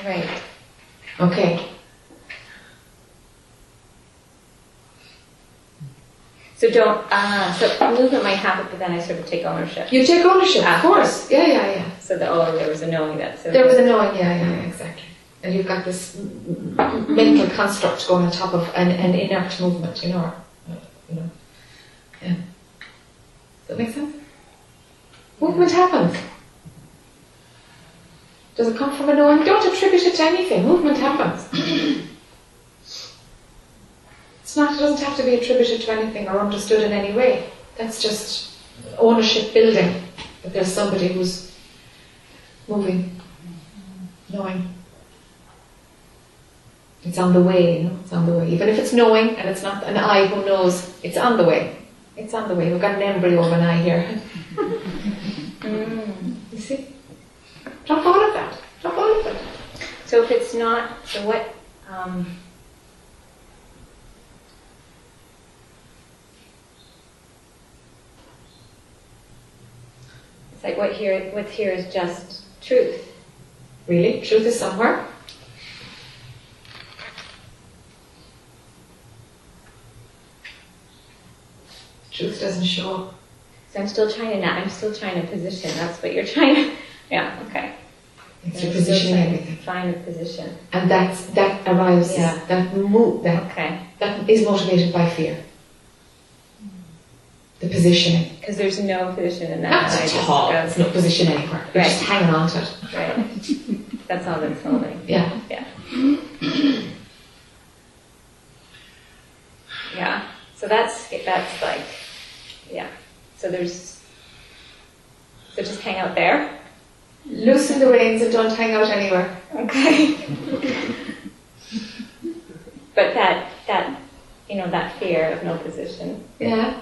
S4: Right.
S1: Okay.
S4: So don't. Ah, so movement might happen, but then I sort of take ownership.
S1: You take ownership, of course. Yeah, yeah, yeah.
S4: So that oh, there was a knowing that. So
S1: There was a knowing, yeah, yeah, yeah, exactly. And you've got this mental construct going on top of an, an inert movement, you know, uh, you know. Yeah. Does that make sense? Movement happens. Does it come from a knowing? Don't attribute it to anything. Movement happens. it doesn't have to be attributed to anything or understood in any way. That's just ownership building. That there's somebody who's moving. Knowing. It's on the way, you know, it's on the way. Even if it's knowing and it's not an eye who knows, it's on the way. It's on the way. We've got an embryo of an eye here.
S4: Mm.
S1: You see? Drop all of that. Drop all of it.
S4: So if it's not, so what? Um, it's like what here, what's here is just truth.
S1: Really? Truth is somewhere? Truth doesn't show up.
S4: So I'm still trying to not, I'm still trying to position. That's what you're trying to, yeah, okay.
S1: It's
S4: I'm
S1: your positioning everything.
S4: Find a position.
S1: And that's, that arrives,
S4: Yeah.
S1: that move, that,
S4: Okay.
S1: that is motivated by fear. The positioning.
S4: Because there's no position in that.
S1: Not at
S4: just
S1: all. There's no position anywhere. You're just
S4: Right.
S1: hanging on to it.
S4: Right. That's all that's holding.
S1: Yeah.
S4: Yeah. Yeah. So that's that's like, yeah. So there's. So just hang out there.
S1: Loosen the reins and don't hang out anywhere.
S4: Okay. but that that you know that fear of no position.
S1: Yeah.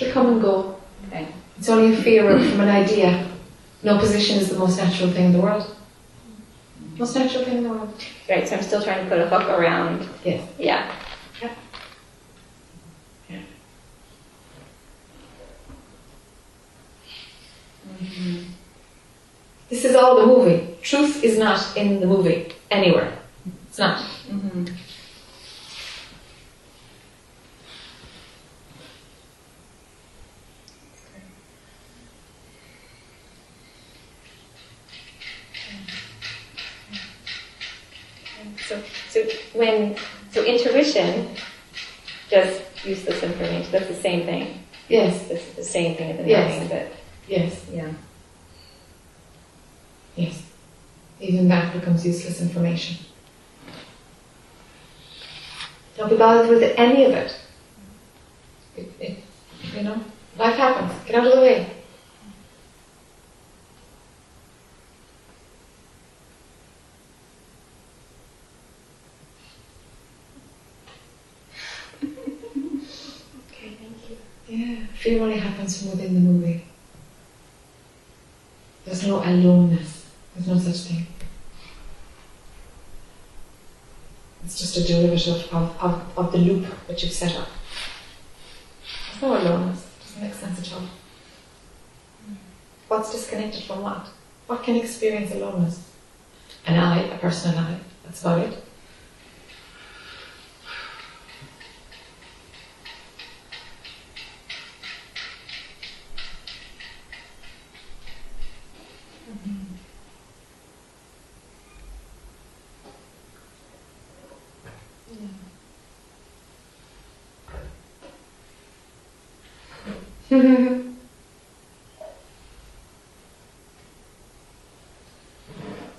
S1: It'll come and go.
S4: Okay.
S1: It's only a fear from an idea. No position is the most natural thing in the world. Most natural thing in the world.
S4: Right. So I'm still trying to put a hook around.
S1: Yes.
S4: Yeah. Yeah.
S1: This is all the movie. Truth is not in the movie anywhere. It's not.
S4: Mm-hmm. So, so when so intuition just useless information. That's the same thing.
S1: Yes.
S4: The same thing as the
S1: Yes.
S4: knowing, but
S1: Yes.
S4: yeah.
S1: Yes. Even that becomes useless information. Don't be bothered with any of it. It, it. You know, life happens. Get out of the way.
S4: Okay, thank you.
S1: Yeah. Fear only happens from within the movie. There's no aloneness. There's no such thing. It's just a derivative of, of, of the loop that you've set up. There's no aloneness. It doesn't make sense at all. What's disconnected from what? What can experience aloneness? An I, a personal I. That's about it.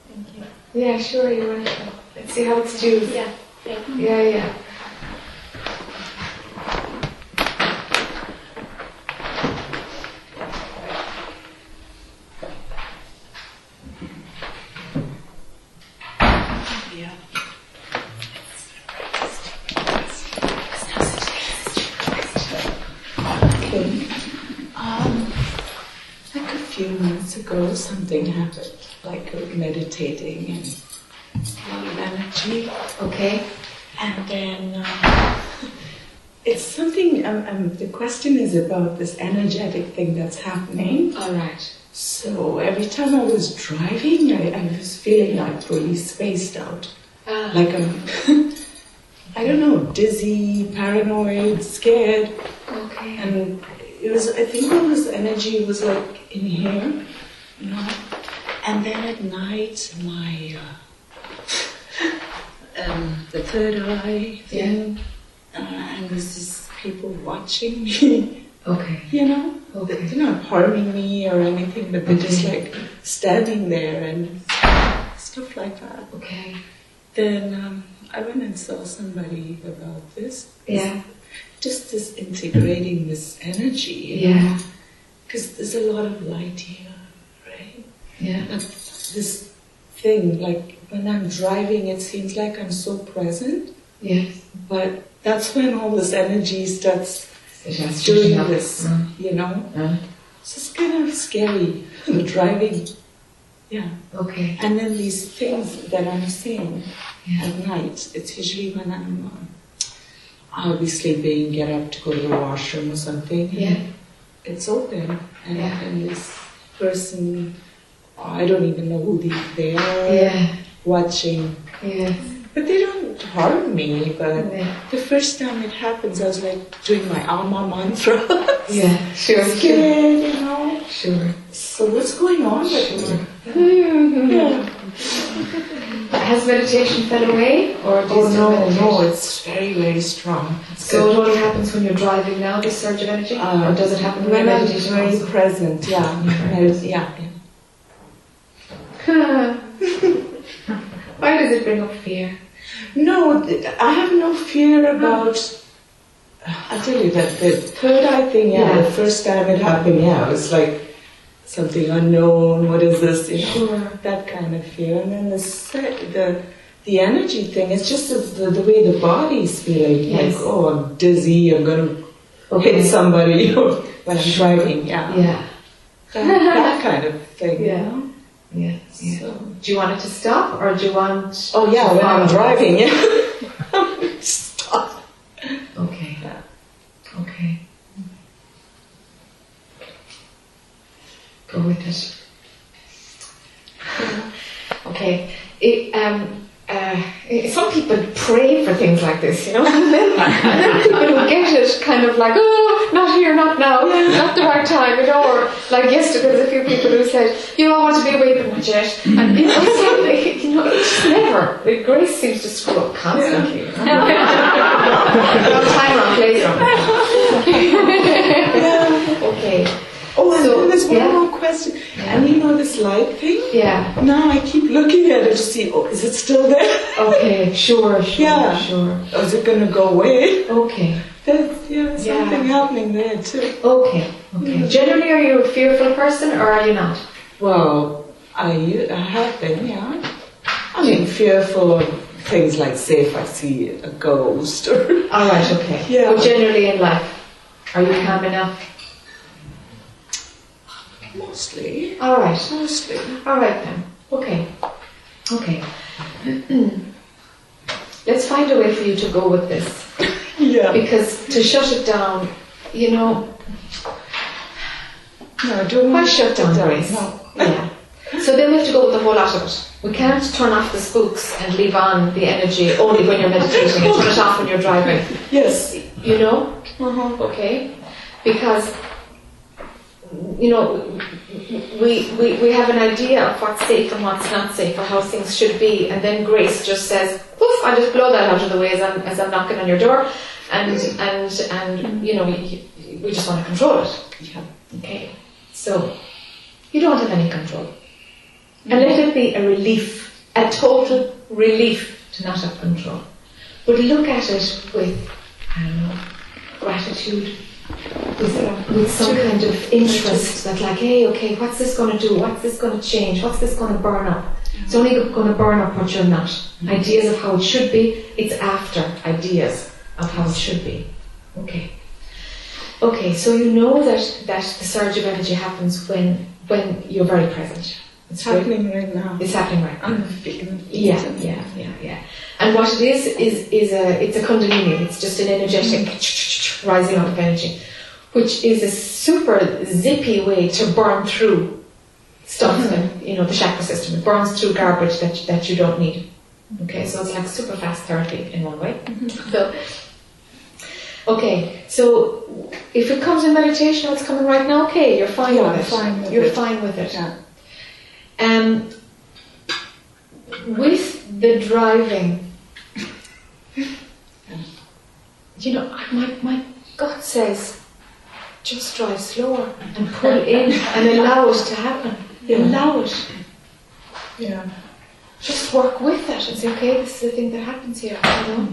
S4: Thank you.
S1: Yeah, sure, you're welcome. Let's see how it's due.
S4: Yeah, thank you.
S1: Yeah, yeah.
S5: Yeah. Okay. Um, like a few months ago, something happened. Like I was meditating and a lot of energy.
S1: Okay.
S5: And then um, it's something. Um, um, the question is about this energetic thing that's happening.
S1: All right.
S5: So every time I was driving, I, I was feeling like really spaced out.
S1: Ah,
S5: Like I'm, I don't know, dizzy, paranoid, scared.
S1: okay.
S5: And it was, I think all this energy was like in here, you know. And then at night, my, uh, um, the third eye thing, uh, and this just people watching me,
S1: Okay.
S5: you know.
S1: Okay.
S5: They're not harming me or anything, but they're just like standing there and stuff like that.
S1: Okay.
S5: Then um, I went and saw somebody about this.
S1: Yeah.
S5: Just this integrating this energy.
S1: Yeah.
S5: Because there's a lot of light here, right?
S1: Yeah.
S5: But this thing. Like when I'm driving, it seems like I'm so present,
S1: Yes.
S5: but that's when all this energy starts doing this,
S1: Mm.
S5: you know?
S1: Mm.
S5: So it's kind of scary, the driving. Yeah.
S1: Okay.
S5: And then these things that I'm seeing
S1: Yeah.
S5: at night, it's usually when I'm, um, I'll be sleeping, get up to go to the washroom or something.
S1: Yeah.
S5: It's open. And,
S1: Yeah.
S5: and this person, I don't even know who they, they are,
S1: Yeah.
S5: watching.
S1: Yes.
S5: But they don't harm me. But
S1: Yeah.
S5: the first time it happens, I was like doing my alma mantra.
S1: Yeah. Sure. Sure.
S5: Scared, you know.
S1: Sure.
S5: So what's going on with me?
S1: Mm-hmm. Has meditation fell away, or do
S5: Oh no,
S1: meditate?
S5: no, it's very, very strong.
S1: So it only happens when you're driving now, this surge of energy,
S5: Uh,
S1: or does it happen when
S5: when I'm very
S1: also?
S5: present, yeah, yeah, yeah.
S1: Why does it bring up fear?
S5: No, I have no fear about. I tell you that the third eye thing, yeah,
S1: Yeah.
S5: the first time it happened, yeah, it was like something unknown. What is this? You know,
S1: Sure.
S5: that kind of fear. And then the se- the the energy thing. It's just the, the, the way the body's feeling.
S1: Yes.
S5: Like, oh, I'm dizzy. I'm gonna
S1: Okay.
S5: hit somebody when I'm driving. Yeah,
S1: Yeah.
S5: that, that kind of thing.
S1: Yeah. Yeah. yeah.
S5: So.
S1: Do you want it to stop, or do you want?
S5: Oh yeah, when I'm driving, yeah. Stop.
S1: Okay.
S5: Yeah.
S1: Okay. Go with it. Okay. It, um, uh, eh, some people pray for things like this, you know, and then, and then people who get it kind of like, oh, not here, not now, not the right time, you know, or like yesterday there was a few people who said, you know, I want to be awake but not yet, and you know, it's like, you know, it's never. The grace seems to screw up constantly. Know? wrong time, wrong place, Okay.
S5: Oh, and
S1: So,
S5: there's one
S1: yeah.
S5: more question. And you know this light thing?
S1: Yeah.
S5: Now I keep looking at it to see, oh, is it still there?
S1: Okay. Sure. Sure.
S5: Yeah.
S1: Sure.
S5: Or is it going to go away?
S1: Okay.
S5: There's yeah,
S1: Yeah.
S5: something happening there too.
S1: Okay. Okay. Mm. Generally, are you a fearful person or are you not?
S5: Well, I, I have been, yeah. I mean, fearful of things like, say, if I see a ghost or.
S1: All right. Okay.
S5: Yeah.
S1: But generally in life, are you calm enough?
S5: Mostly.
S1: All right.
S5: Mostly.
S1: All right then. Okay. Okay. Let's find a way for you to go with this.
S5: Yeah.
S1: Because to shut it down, you know,
S5: No, don't
S1: why shut down Grace?
S5: No.
S1: Yeah. So then we have to go with the whole lot of it. We can't turn off the spooks and leave on the energy only when you're meditating and turn it off when you're driving.
S5: Yes.
S1: You know?
S5: Uh-huh.
S1: Okay? Because, you know, we, we, we have an idea of what's safe and what's not safe or how things should be, and then Grace just says, poof, I just blow that out of the way as I'm, as I'm knocking on your door, and, and, and you know, we, we just want to control it.
S5: Yeah.
S1: Okay? So, you don't have any control. And let it be a relief, a total relief to not have control. But look at it with, I don't know, gratitude, with, with some kind of interest that like, hey, okay, what's this going to do? What's this going to change? What's this going to burn up? It's only going to burn up what you're not. Mm-hmm. Ideas of how it should be, it's after ideas of how it should be. Okay. Okay, so you know that, that the surge of energy happens when when you're very present.
S5: It's happening right now.
S1: It's happening right now.
S5: I'm feeling
S1: Yeah, yeah, yeah, yeah. And what it is is is a it's a kundalini. It's just an energetic mm-hmm. Rising out of energy, which is a super zippy way to burn through stuff. that, you know, the chakra system. It burns through garbage that that you don't need. Okay, so it's like super fast therapy in one way. So. Okay, so if it comes in meditation, it's coming right now. Okay, you're fine
S5: Yeah,
S1: with it.
S5: fine with
S1: you're
S5: it.
S1: fine with it.
S5: Yeah.
S1: Um, with the driving, you know, my, my gut says just drive slower and pull in and allow it to happen. Allow it.
S5: Yeah.
S1: Just work with it and say, okay, this is the thing that happens here. You know,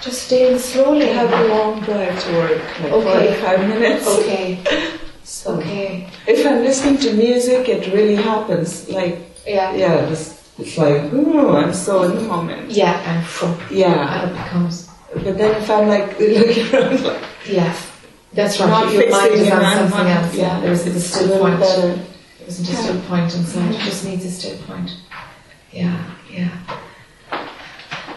S1: just stay in slowly.
S5: I have a long drive to work, like
S1: Okay.
S5: 45 minutes.
S1: Okay,
S5: So
S1: okay.
S5: if I'm listening to music, it really happens. Like
S1: Yeah.
S5: yeah, it's, it's like, ooh, I'm so in the moment.
S1: Yeah, and from
S5: Yeah.
S1: and it becomes
S5: But then if I'm like looking around, like,
S1: yes. That's right.
S5: Not
S1: Your mind is on something else.
S5: yeah,
S1: Yeah, there's a still point.
S5: better.
S1: There isn't a still point inside. It just needs a still point. Yeah, yeah.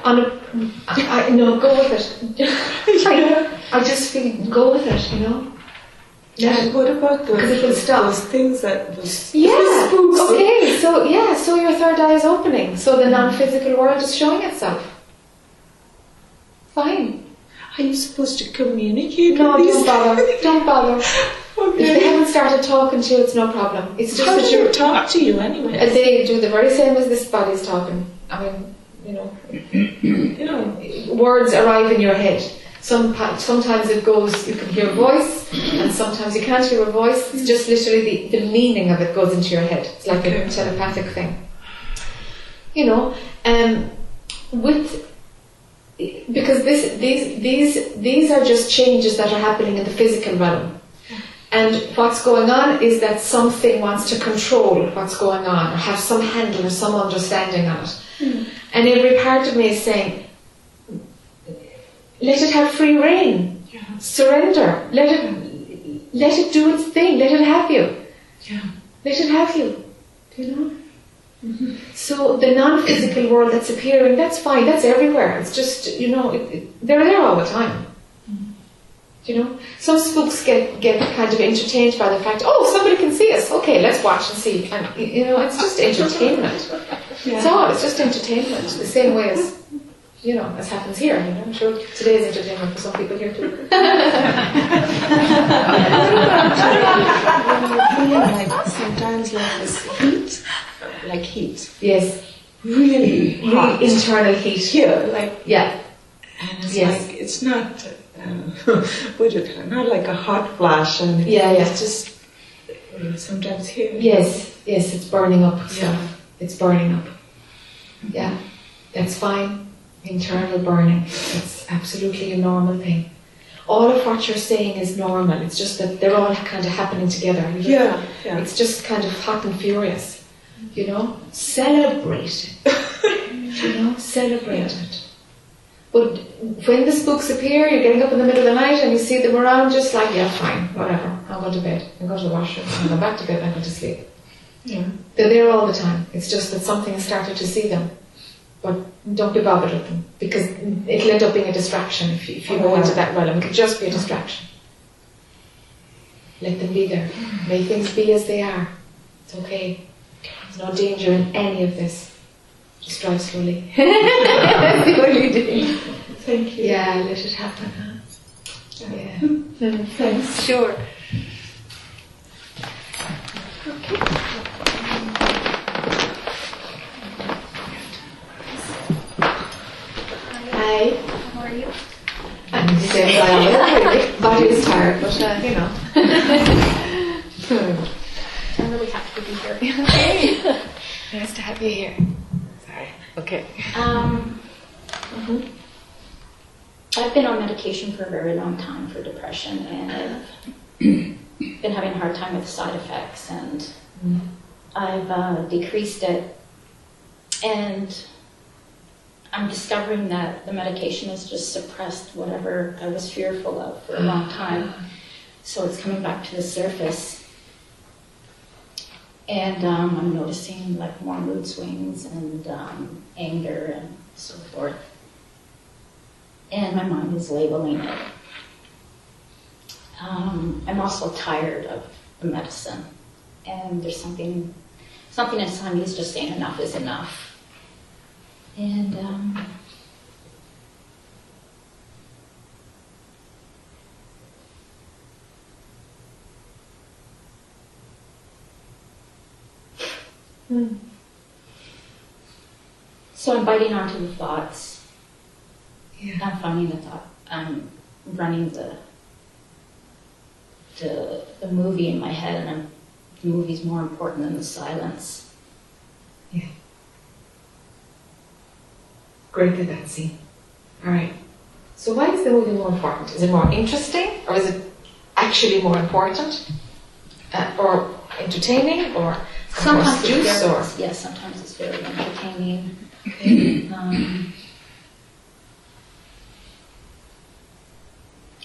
S1: On a, I, I no, go with it. I, I just feel go with it. You know.
S5: And what about those,
S1: it will
S5: those things that those
S1: Yeah. Okay. So yeah. So your third eye is opening. So the non-physical world is showing itself. Fine.
S5: Are you supposed to communicate
S1: No, don't bother. Don't bother. If they
S5: okay.
S1: haven't started talking to you, it's no problem. It's just
S5: How
S1: that you're
S5: talk to you anyway?
S1: And they do the very same as this body's talking. I mean, you know, you know, words arrive in your head. Some sometimes it goes, you can hear a voice, and sometimes you can't hear a voice. It's just literally the, the meaning of it goes into your head. It's like a telepathic thing. You know, um, with because this these these these are just changes that are happening in the physical realm. And what's going on is that something wants to control what's going on or have some handle or some understanding on it. Hmm. And every part of me is saying, let it have free reign. Surrender. Let it let it do its thing. Let it have you.
S5: Yeah.
S1: Let it have you. Do you know? So the non-physical world that's appearing, that's fine. That's everywhere. It's just you know, it, it, they're there all the time. You know, some spooks get get kind of entertained by the fact, oh, somebody can see us. Okay, let's watch and see. And you know, it's just entertainment. It's all. It's just entertainment. The same way as you know, as happens here. You know, I'm sure today is entertainment for some people here too.
S5: when you're feeling like sometimes like this heat, like heat,
S1: yes,
S5: really
S1: really internal heat.
S5: here, like,
S1: Yeah,
S5: and it's
S1: Yes.
S5: like it's not, uh, what do you? Not like a hot flash, and
S1: Yeah, yeah.
S5: it's just sometimes here.
S1: yes, yes. It's burning up stuff.
S5: Yeah.
S1: It's burning up. Yeah, that's fine. Internal burning. It's absolutely a normal thing. All of what you're saying is normal. It's just that they're all kind of happening together.
S5: Yeah, yeah.
S1: It's just kind of hot and furious. You know? Celebrate it. you know? Celebrate it. But when the spooks appear, you're getting up in the middle of the night and you see them around, just like, yeah, fine, whatever. I'll go to bed. I'm going to the washroom. I'm going back to bed. I'm going to sleep.
S5: Yeah.
S1: They're there all the time. It's just that something has started to see them. But don't be bothered with them because it'll end up being a distraction if you, if you go
S5: Oh, yeah.
S1: into that realm. It'll just be a distraction. Let them be there. May things be as they are. It's okay. There's no danger in any of this. Just drive slowly. That's the only thing.
S5: Thank you.
S1: Yeah, let it happen. Huh? Yeah.
S5: Thanks.
S1: Sure. Hi.
S6: How are you?
S1: I'm the same as I am, really. Body is tired, but uh, you know.
S6: Really happy to be here.
S1: Hey. nice to have you here. Sorry. Okay.
S6: Um, Mhm. I've been on medication for a very long time for depression, and I've been having a hard time with side effects, and I've uh, decreased it. And I'm discovering that the medication has just suppressed whatever I was fearful of for a long time. So it's coming back to the surface. And um, I'm noticing like more mood swings and um, anger and so forth. And my mind is labeling it. Um, I'm also tired of the medicine, and there's something, something inside me is just saying enough is enough. And um, so I'm biting onto the thoughts.
S1: Yeah.
S6: I'm finding the thought. I'm running the the the movie in my head, and I'm, the movie's more important than the silence.
S1: Great at that scene. All right. So why is the movie more important? Is it more interesting, or is it actually more important, uh, or entertaining, or
S6: Sometimes it's
S1: juice
S6: very,
S1: or
S6: sometimes it's very entertaining. Um,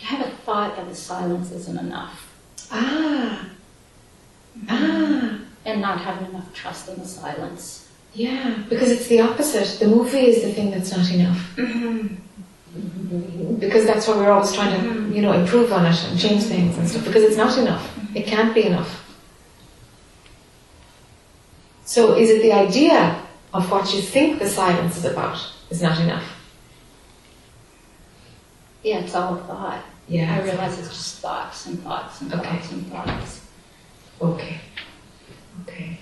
S6: I have a thought that the silence isn't enough,
S1: ah ah
S6: and not having enough trust in the silence.
S1: yeah because it's the opposite. The movie is the thing that's not enough because that's what we're always trying to you know improve on it and change things and stuff because it's not enough. It can't be enough. So is it the idea of what you think the silence is about is not enough?
S6: Yeah, it's all thought.
S1: Yeah.
S6: I realize it's just thoughts and thoughts and
S1: Okay.
S6: thoughts and thoughts.
S1: Okay. Okay.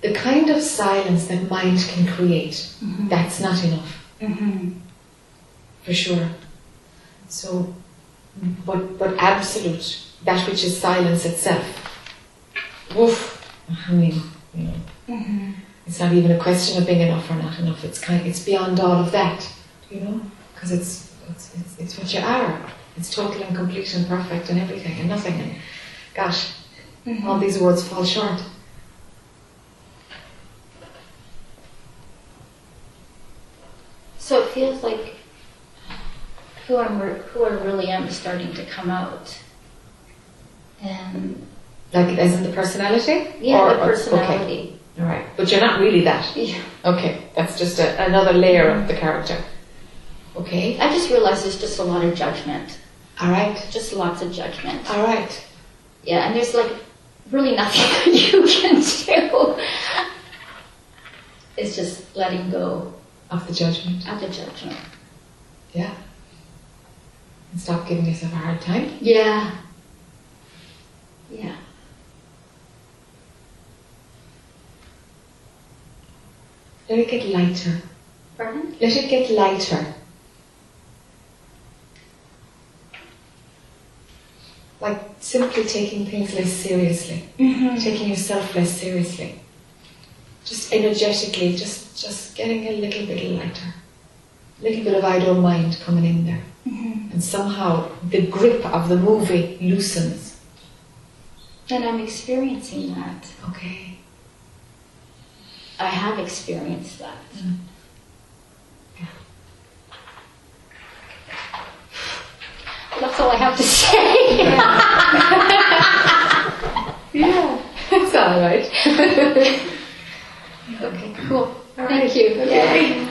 S1: The kind of silence that mind can create, that's not enough,
S6: Mm-hmm.
S1: for sure. So, but, but absolute, that which is silence itself, woof, I mean, you know,
S6: Mm-hmm.
S1: it's not even a question of being enough or not enough, it's kind, it's beyond all of that, you know, because it's, it's, it's, it's what you are. It's total and complete and perfect and everything and nothing and, gosh, all these words fall short.
S6: So it feels like who I'm, re- who I really am is starting to come out. And
S1: Like as in the personality?
S6: yeah,
S1: Or-
S6: the personality.
S1: Okay. All right. But you're not really that.
S6: Yeah.
S1: Okay. That's just a, another layer of the character. Okay.
S6: I just realized there's just a lot of judgment.
S1: All right.
S6: Just lots of judgment.
S1: All right.
S6: Yeah, and there's like really nothing you can do. It's just letting go
S1: Of the judgment.
S6: of the judgment.
S1: Yeah. And stop giving yourself a hard time.
S6: Yeah. Yeah.
S1: Let it get lighter.
S6: Pardon?
S1: Let it get lighter. Like simply taking things less seriously. Mm-hmm. Taking yourself less seriously. Just energetically, just just getting a little bit lighter. A little bit of I don't mind coming in there. Mm-hmm. And somehow the grip of the movie loosens.
S6: And I'm experiencing that.
S1: Okay.
S6: I have experienced that. That's all I have to say.
S1: Yeah. It's all right.
S6: okay, cool.
S1: All
S6: Thank
S1: right.
S6: you.
S1: Okay.
S6: Yay.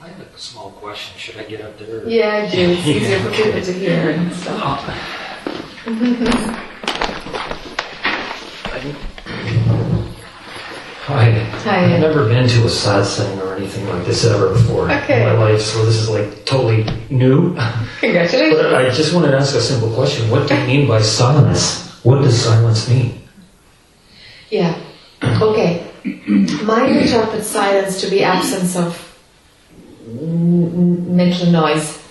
S7: I have a small question. Should I get up there? or-
S1: Yeah, I do. It's easier for people to hear and stuff.
S7: Hi.
S1: Hi.
S7: I've never been to a satsang or anything like this ever before
S1: Okay.
S7: in my life, so this is like totally new.
S1: Congratulations.
S7: But I just wanted to ask a simple question. What do you mean by silence? What does silence mean?
S1: Yeah. Okay. Mind interprets silence to be absence of mental noise.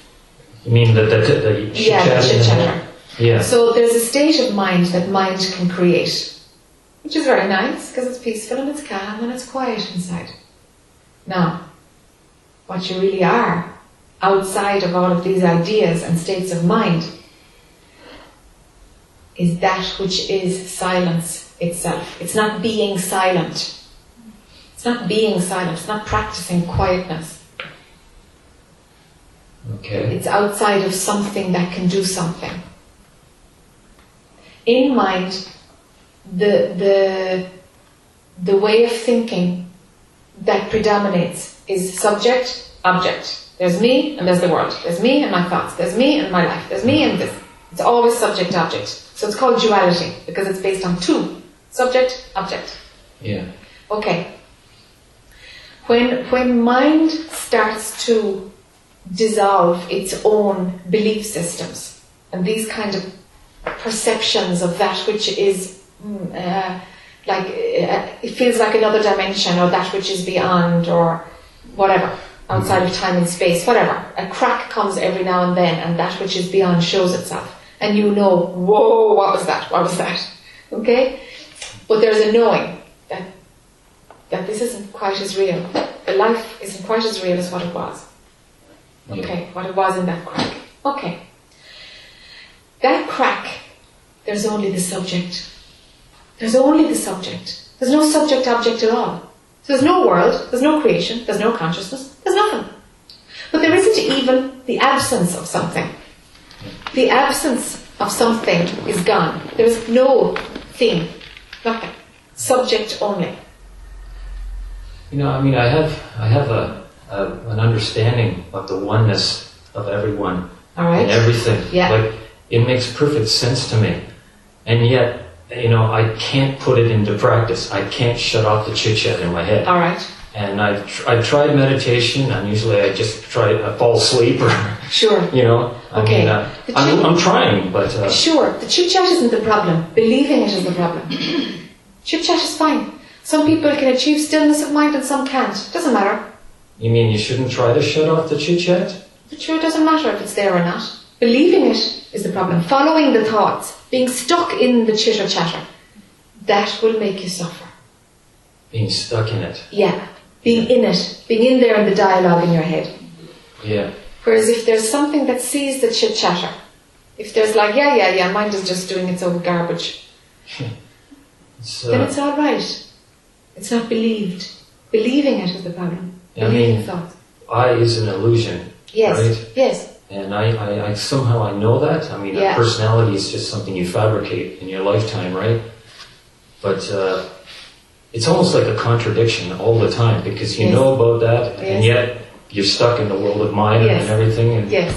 S7: You mean the, the, the, the
S1: Yeah, the
S7: and
S1: chit-chatter.
S7: Yeah.
S1: So there's a state of mind that mind can create, which is very nice because it's peaceful and it's calm and it's quiet inside. Now, what you really are outside of all of these ideas and states of mind is that which is silence itself. It's not being silent. It's not being silent. It's not practicing quietness.
S7: Okay.
S1: It's outside of something that can do something. In mind, the, the, the way of thinking that predominates is subject, object. There's me and there's the world. There's me and my thoughts. There's me and my life. There's me and this. It's always subject, object. So it's called duality because it's based on two. Subject, object.
S7: Yeah.
S1: Okay. When, when mind starts to dissolve its own belief systems and these kind of perceptions of that which is mm, uh, like uh, it feels like another dimension or that which is beyond or whatever, outside of time and space, whatever. A crack comes every now and then, and that which is beyond shows itself. And you know, whoa, what was that? What was that? Okay? But there's a knowing that, that this isn't quite as real. The life isn't quite as real as what it was. Okay, what it was in that crack. Okay. That crack, there's only the subject. There's only the subject. There's no subject object at all. So there's no world, there's no creation, there's no consciousness, there's nothing. But there isn't even the absence of something. The absence of something is gone. There's no thing, nothing. Subject only.
S7: You know, I mean, I have, I have a, a an understanding of the oneness of everyone
S1: All right?
S7: and everything.
S1: Yeah.
S7: Like, it makes perfect sense to me. And yet, you know, I can't put it into practice. I can't shut off the chit chat in my head.
S1: All right.
S7: And I've, tr- I've tried meditation, and usually I just try, I fall asleep, or,
S1: Sure.
S7: you know. I
S1: Okay.
S7: mean, uh, I'm, I'm trying, but, uh,
S1: Sure, the chit chat isn't the problem. Believing it is the problem. chit chat is fine. Some people can achieve stillness of mind and some can't. Doesn't matter.
S7: You mean you shouldn't try to shut off the chit chat?
S1: But sure, it doesn't matter if it's there or not. Believing it is the problem. Following the thoughts, being stuck in the chitter chatter, that will make you suffer.
S7: Being stuck in it.
S1: Yeah, being in it, being in there in the dialogue in your head.
S7: Yeah.
S1: Whereas if there's something that sees the chit chatter, if there's like, yeah, yeah, yeah, mind is just doing its own garbage,
S7: It's,
S1: then
S7: uh,
S1: it's all right. It's not believed. Believing it is the problem.
S7: I mean-
S1: thoughts.
S7: I is an illusion.
S1: Yes,
S7: Right.
S1: yes,
S7: And I, I, I somehow I know that. I mean,
S1: Yeah.
S7: a personality is just something you fabricate in your lifetime, right? But uh, it's almost like a contradiction all the time because you
S1: Yes.
S7: know about that, and yet you're stuck in the world of mind
S1: Yes.
S7: and everything. And
S1: yes.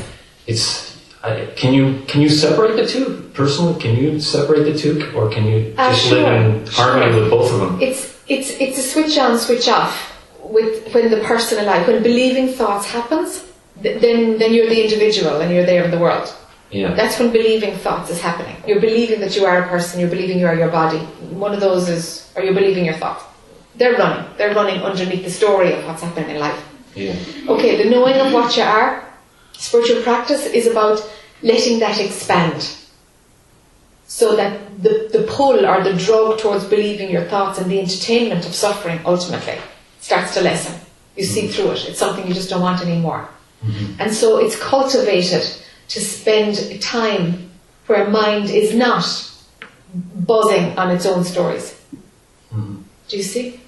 S7: it's I, can you can you separate the two personally? Can you separate the two, or can you
S1: Uh,
S7: just
S1: sure,
S7: live in harmony
S1: sure.
S7: with both of them?
S1: It's it's it's a switch on, switch off. With when the person alive, when believing thoughts happens, th- then then you're the individual and you're there in the world.
S7: Yeah.
S1: That's when believing thoughts is happening. You're believing that you are a person. You're believing you are your body. One of those is, are you believing your thoughts? They're running. They're running underneath the story of what's happening in life.
S7: Yeah.
S1: Okay, the knowing of what you are, spiritual practice is about letting that expand. So that the, the pull or the drug towards believing your thoughts and the entertainment of suffering ultimately starts to lessen. You see through it. It's something you just don't want anymore. And so it's cultivated to spend time where mind is not buzzing on its own stories. Do you see?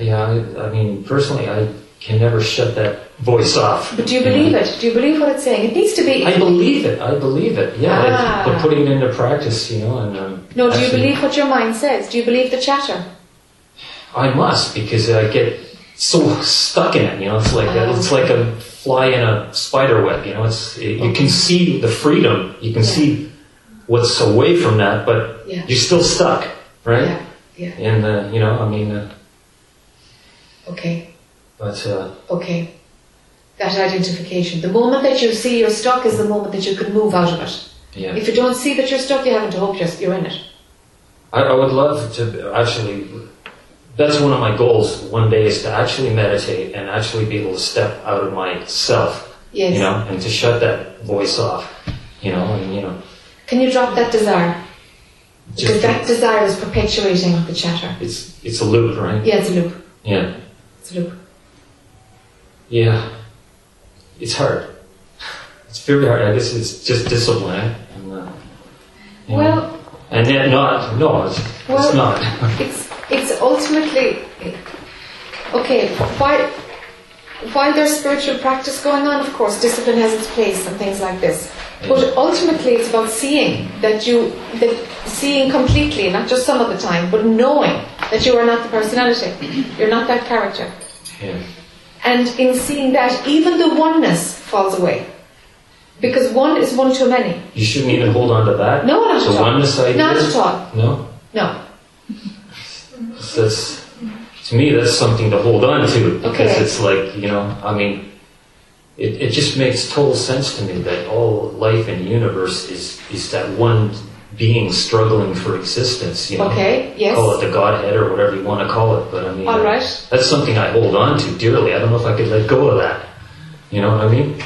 S7: Yeah. I, I mean, personally, I can never shut that voice off.
S1: But do you believe it? Do you believe what it's saying? It needs to be.
S7: I believe it. I believe it. Yeah,
S1: Ah.
S7: but putting it into practice, you know, and um,
S1: No, do you believe what your mind says? Do you believe the chatter?
S7: I must because I get so stuck in it. You know, it's like a,
S1: Ah.
S7: it's like a fly in a spider web. You know, it's it, you can see the freedom. You can
S1: Yeah.
S7: see what's away from that, but
S1: Yeah.
S7: you're still stuck, right?
S1: Yeah, yeah.
S7: And uh, you know, I mean, uh,
S1: Okay,
S7: but uh,
S1: okay. That identification. The moment that you see you're stuck is the moment that you can move out of it.
S7: yeah,
S1: If you don't see that you're stuck, you haven't to hope you're, you're in it.
S7: I, I would love to actually. That's one of my goals. One day is to actually meditate and actually be able to step out of myself
S1: Yes.
S7: you know, and to shut that voice off, you know, and you know,
S1: Can you drop that desire? Because that desire is perpetuating the chatter.
S7: it's it's a loop, right?
S1: Yeah, it's a loop.
S7: Yeah,
S1: It's a loop.
S7: yeah, it's hard. It's very hard. I guess it's just discipline. And, uh, you know,
S1: Well,
S7: and then not no, it's,
S1: Well-
S7: it's not.
S1: it's ultimately okay. Why? While there's spiritual practice going on, of course, discipline has its place and things like this. But ultimately, it's about seeing that you, that seeing completely, not just some of the time, but knowing that you are not the personality. You're not that character.
S7: yeah.
S1: And in seeing that, even the oneness falls away. Because one is one too many.
S7: You shouldn't even hold on to that.
S1: No, not
S7: the
S1: at all.
S7: oneness idea.
S1: Not at all.
S7: No,
S1: No.
S7: that's to me that's something to hold on to because
S1: Okay.
S7: it's like you know i mean it, it just makes total sense to me that all life in the universe is is that one being struggling for existence. You know,
S1: Okay, yes.
S7: call it the Godhead or whatever you want to call it. But I mean,
S1: All right.
S7: that's something I hold on to dearly. I don't know if I could let go of that. You know what I mean?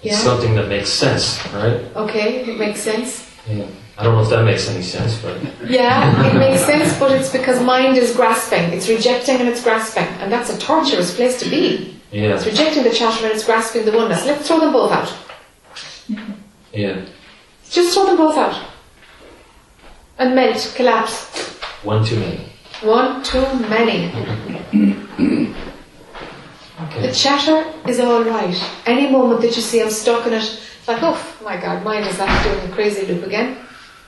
S1: Yeah.
S7: It's something that makes sense, right?
S1: Okay, it makes sense.
S7: Yeah. I don't know if that makes any sense, but
S1: Yeah, it makes sense, but it's because mind is grasping. It's rejecting and it's grasping. And that's a torturous place to be.
S7: yeah,
S1: It's rejecting the chatter and it's grasping the oneness. Let's throw them both out.
S7: yeah.
S1: Just throw them both out. And melt, collapse.
S7: One too many.
S1: One too many. The chatter is all right. Any moment that you see I'm stuck in it, it's like, oh my god, mine is that doing a crazy loop again.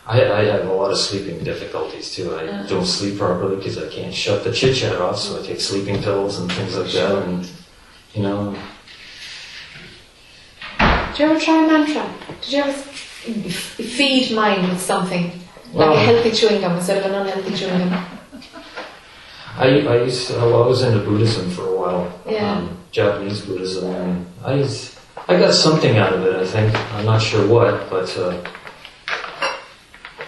S7: I, I have a lot of sleeping difficulties too. I don't sleep properly because I can't shut the chit chat off, so I take sleeping pills and things like that. And you know,
S1: Did you ever try a mantra? Did you ever f- feed mind with something? Like
S7: Well-
S1: a healthy chewing gum instead of an unhealthy chewing gum?
S7: I, I used to, well, I was into Buddhism for a while,
S1: Yeah.
S7: um, Japanese Buddhism, and I I got something out of it. I think I'm not sure what, but uh,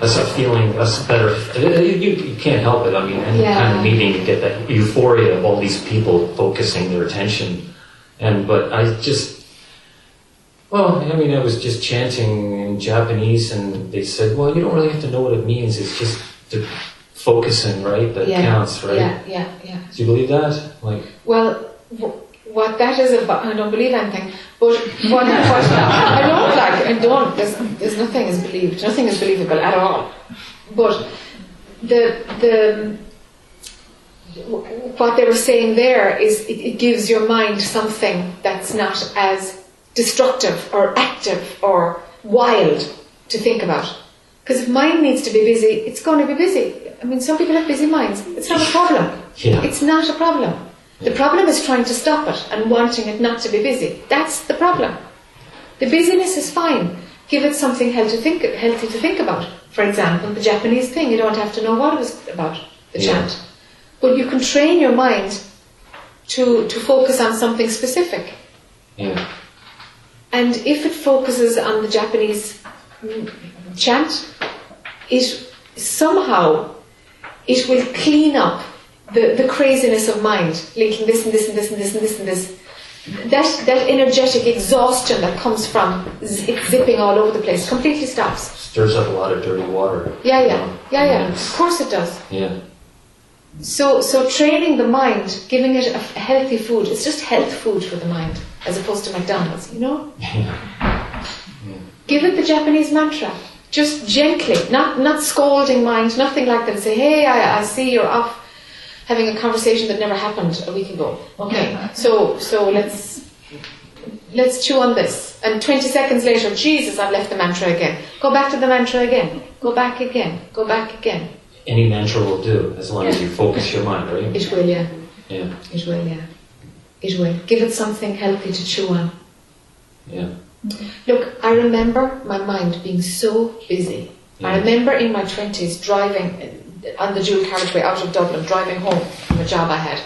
S7: that's a feeling. That's better. You, you can't help it. I mean, any
S1: Yeah.
S7: kind of meeting, you get that euphoria of all these people focusing their attention, and but I just. Well, I mean, I was just chanting in Japanese, and they said, "Well, you don't really have to know what it means. It's just the focusing, right? That
S1: yeah.
S7: counts, right?"
S1: Yeah, yeah, yeah.
S7: Do you believe that? Like,
S1: Well, w- what that is about, I don't believe anything, but what, what I don't don't, there's, there's nothing is believed, nothing is believable at all. But the, the, what they were saying there is it, it gives your mind something that's not as destructive or active or wild to think about. Because if mind needs to be busy, it's going to be busy. I mean, some people have busy minds. It's not a problem.
S7: Yeah.
S1: It's not a problem. The problem is trying to stop it and wanting it not to be busy. That's the problem. The busyness is fine. Give it something healthy to think, healthy to think about. For example, the Japanese thing. You don't have to know what it was about, the
S7: Yeah.
S1: chant. But you can train your mind to, to focus on something specific.
S7: yeah,
S1: And if it focuses on the Japanese mm, chant, it somehow it will clean up the, the craziness of mind, linking this and this and this and this and this and this. That that energetic exhaustion that comes from z- zipping all over the place completely stops.
S7: stirs up a lot of dirty water.
S1: Yeah, yeah, yeah, yeah. Of course it does.
S7: Yeah,
S1: So, so training the mind, giving it a healthy food, it's just health food for the mind, as opposed to McDonald's, you know? Give it the Japanese mantra. Just gently, not, not scolding mind, nothing like that. Say, hey, I, I see you're off having a conversation that never happened a week ago. Okay, so, so let's, let's chew on this. And 20 seconds later, Jesus, I've left the mantra again. Go back to the mantra again. Go back again. Go back again.
S7: any mantra will do as long as you focus your mind, right?
S1: It will, yeah.
S7: Yeah,
S1: It will, yeah. It will. Give it something healthy to chew on.
S7: yeah,
S1: Look, I remember my mind being so busy. I remember in my 20s driving on the dual carriageway out of Dublin, driving home from a job I had.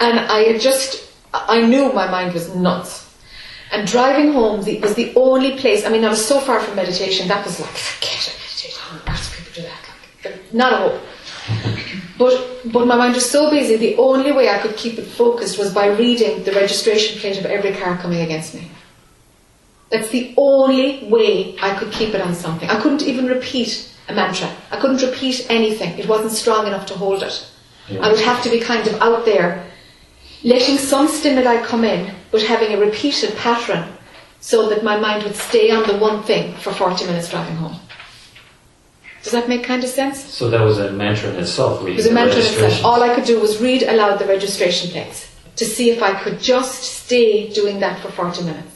S1: And I just, I knew my mind was nuts. And driving home was the only place, I mean, I was so far from meditation, that was like, forget it, meditation, earth do people do that? Like, not a hope. But, but my mind was so busy, the only way I could keep it focused was by reading the registration plate of every car coming against me. That's the only way I could keep it on something. I couldn't even repeat a mantra. I couldn't repeat anything. It wasn't strong enough to hold it. I would have to be kind of out there, letting some stimuli come in, but having a repeated pattern so that my mind would stay on the one thing for 40 minutes driving home. Does that make kind of sense?
S7: So that was a mantra in itself.
S1: It was a mantra in itself. All I could do was read aloud the registration plates to see if I could just stay doing that for 40 minutes.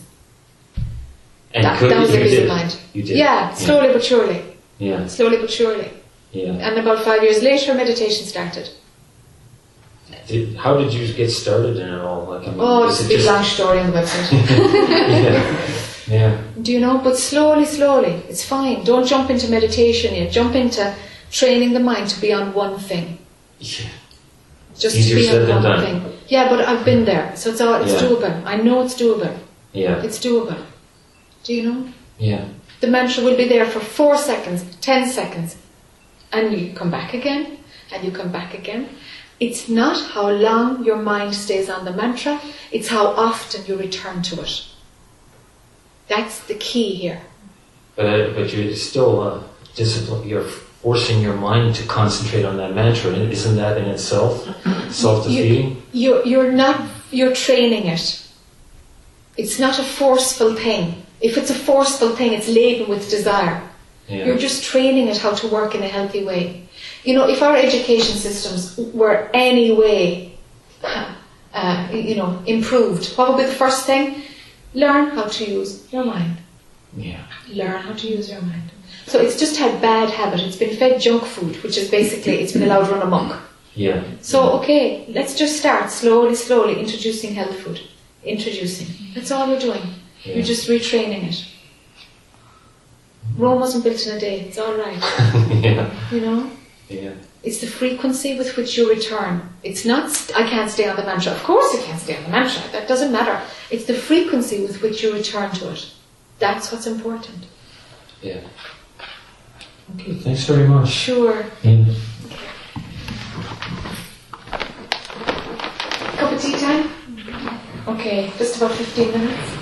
S7: and
S1: that,
S7: could,
S1: that was
S7: you
S1: a
S7: did.
S1: mind.
S7: You did.
S1: Yeah, slowly but surely.
S7: Yeah,
S1: Slowly but surely.
S7: yeah.
S1: And about five years later, meditation started.
S7: Did, how did you get started in it all? Like, I mean,
S1: Oh, it's a big
S7: just-
S1: long story on the website.
S7: yeah, yeah,
S1: Do you know? But slowly, slowly. It's fine. Don't jump into meditation yet. Jump into training the mind to be on one thing.
S7: yeah.
S1: Just
S7: Easier
S1: to be
S7: said
S1: on
S7: than
S1: one
S7: done.
S1: thing. Yeah, but I've been there. So it's all, it's
S7: Yeah.
S1: doable. I know it's doable.
S7: Yeah,
S1: It's doable. Do you know?
S7: yeah.
S1: The mantra will be there for four seconds, ten seconds, and you come back again, and you come back again. It's not how long your mind stays on the mantra, it's how often you return to it. That's the key here.
S7: But uh, but you're still uh, discipline. You're forcing your mind to concentrate on that mantra. and Isn't that in itself self-defeating?
S1: You're, you're not, you're training it. It's not a forceful thing. If it's a forceful thing, it's laden with desire.
S7: Yeah.
S1: You're just training it how to work in a healthy way. You know, if our education systems were any way, uh, you know, improved, what would be the first thing? Learn how to use your mind.
S7: yeah.
S1: Learn how to use your mind. So it's just had bad habit. It's been fed junk food, which is basically it's been allowed run amok.
S7: Yeah.
S1: So okay, let's just start slowly, slowly introducing health food. Introducing. That's all we're doing.
S7: Yeah.
S1: You're just retraining it. Rome wasn't built in a day. It's all right.
S7: yeah.
S1: You know.
S7: Yeah.
S1: It's the frequency with which you return. It's not, st- I can't stay on the mantra. Of course I can't stay on the mantra. That doesn't matter. It's the frequency with which you return to it. That's what's important.
S7: Yeah. Okay. Thanks very much.
S1: Sure.
S7: Yeah.
S1: Cup of tea time? Okay, just about 15 minutes.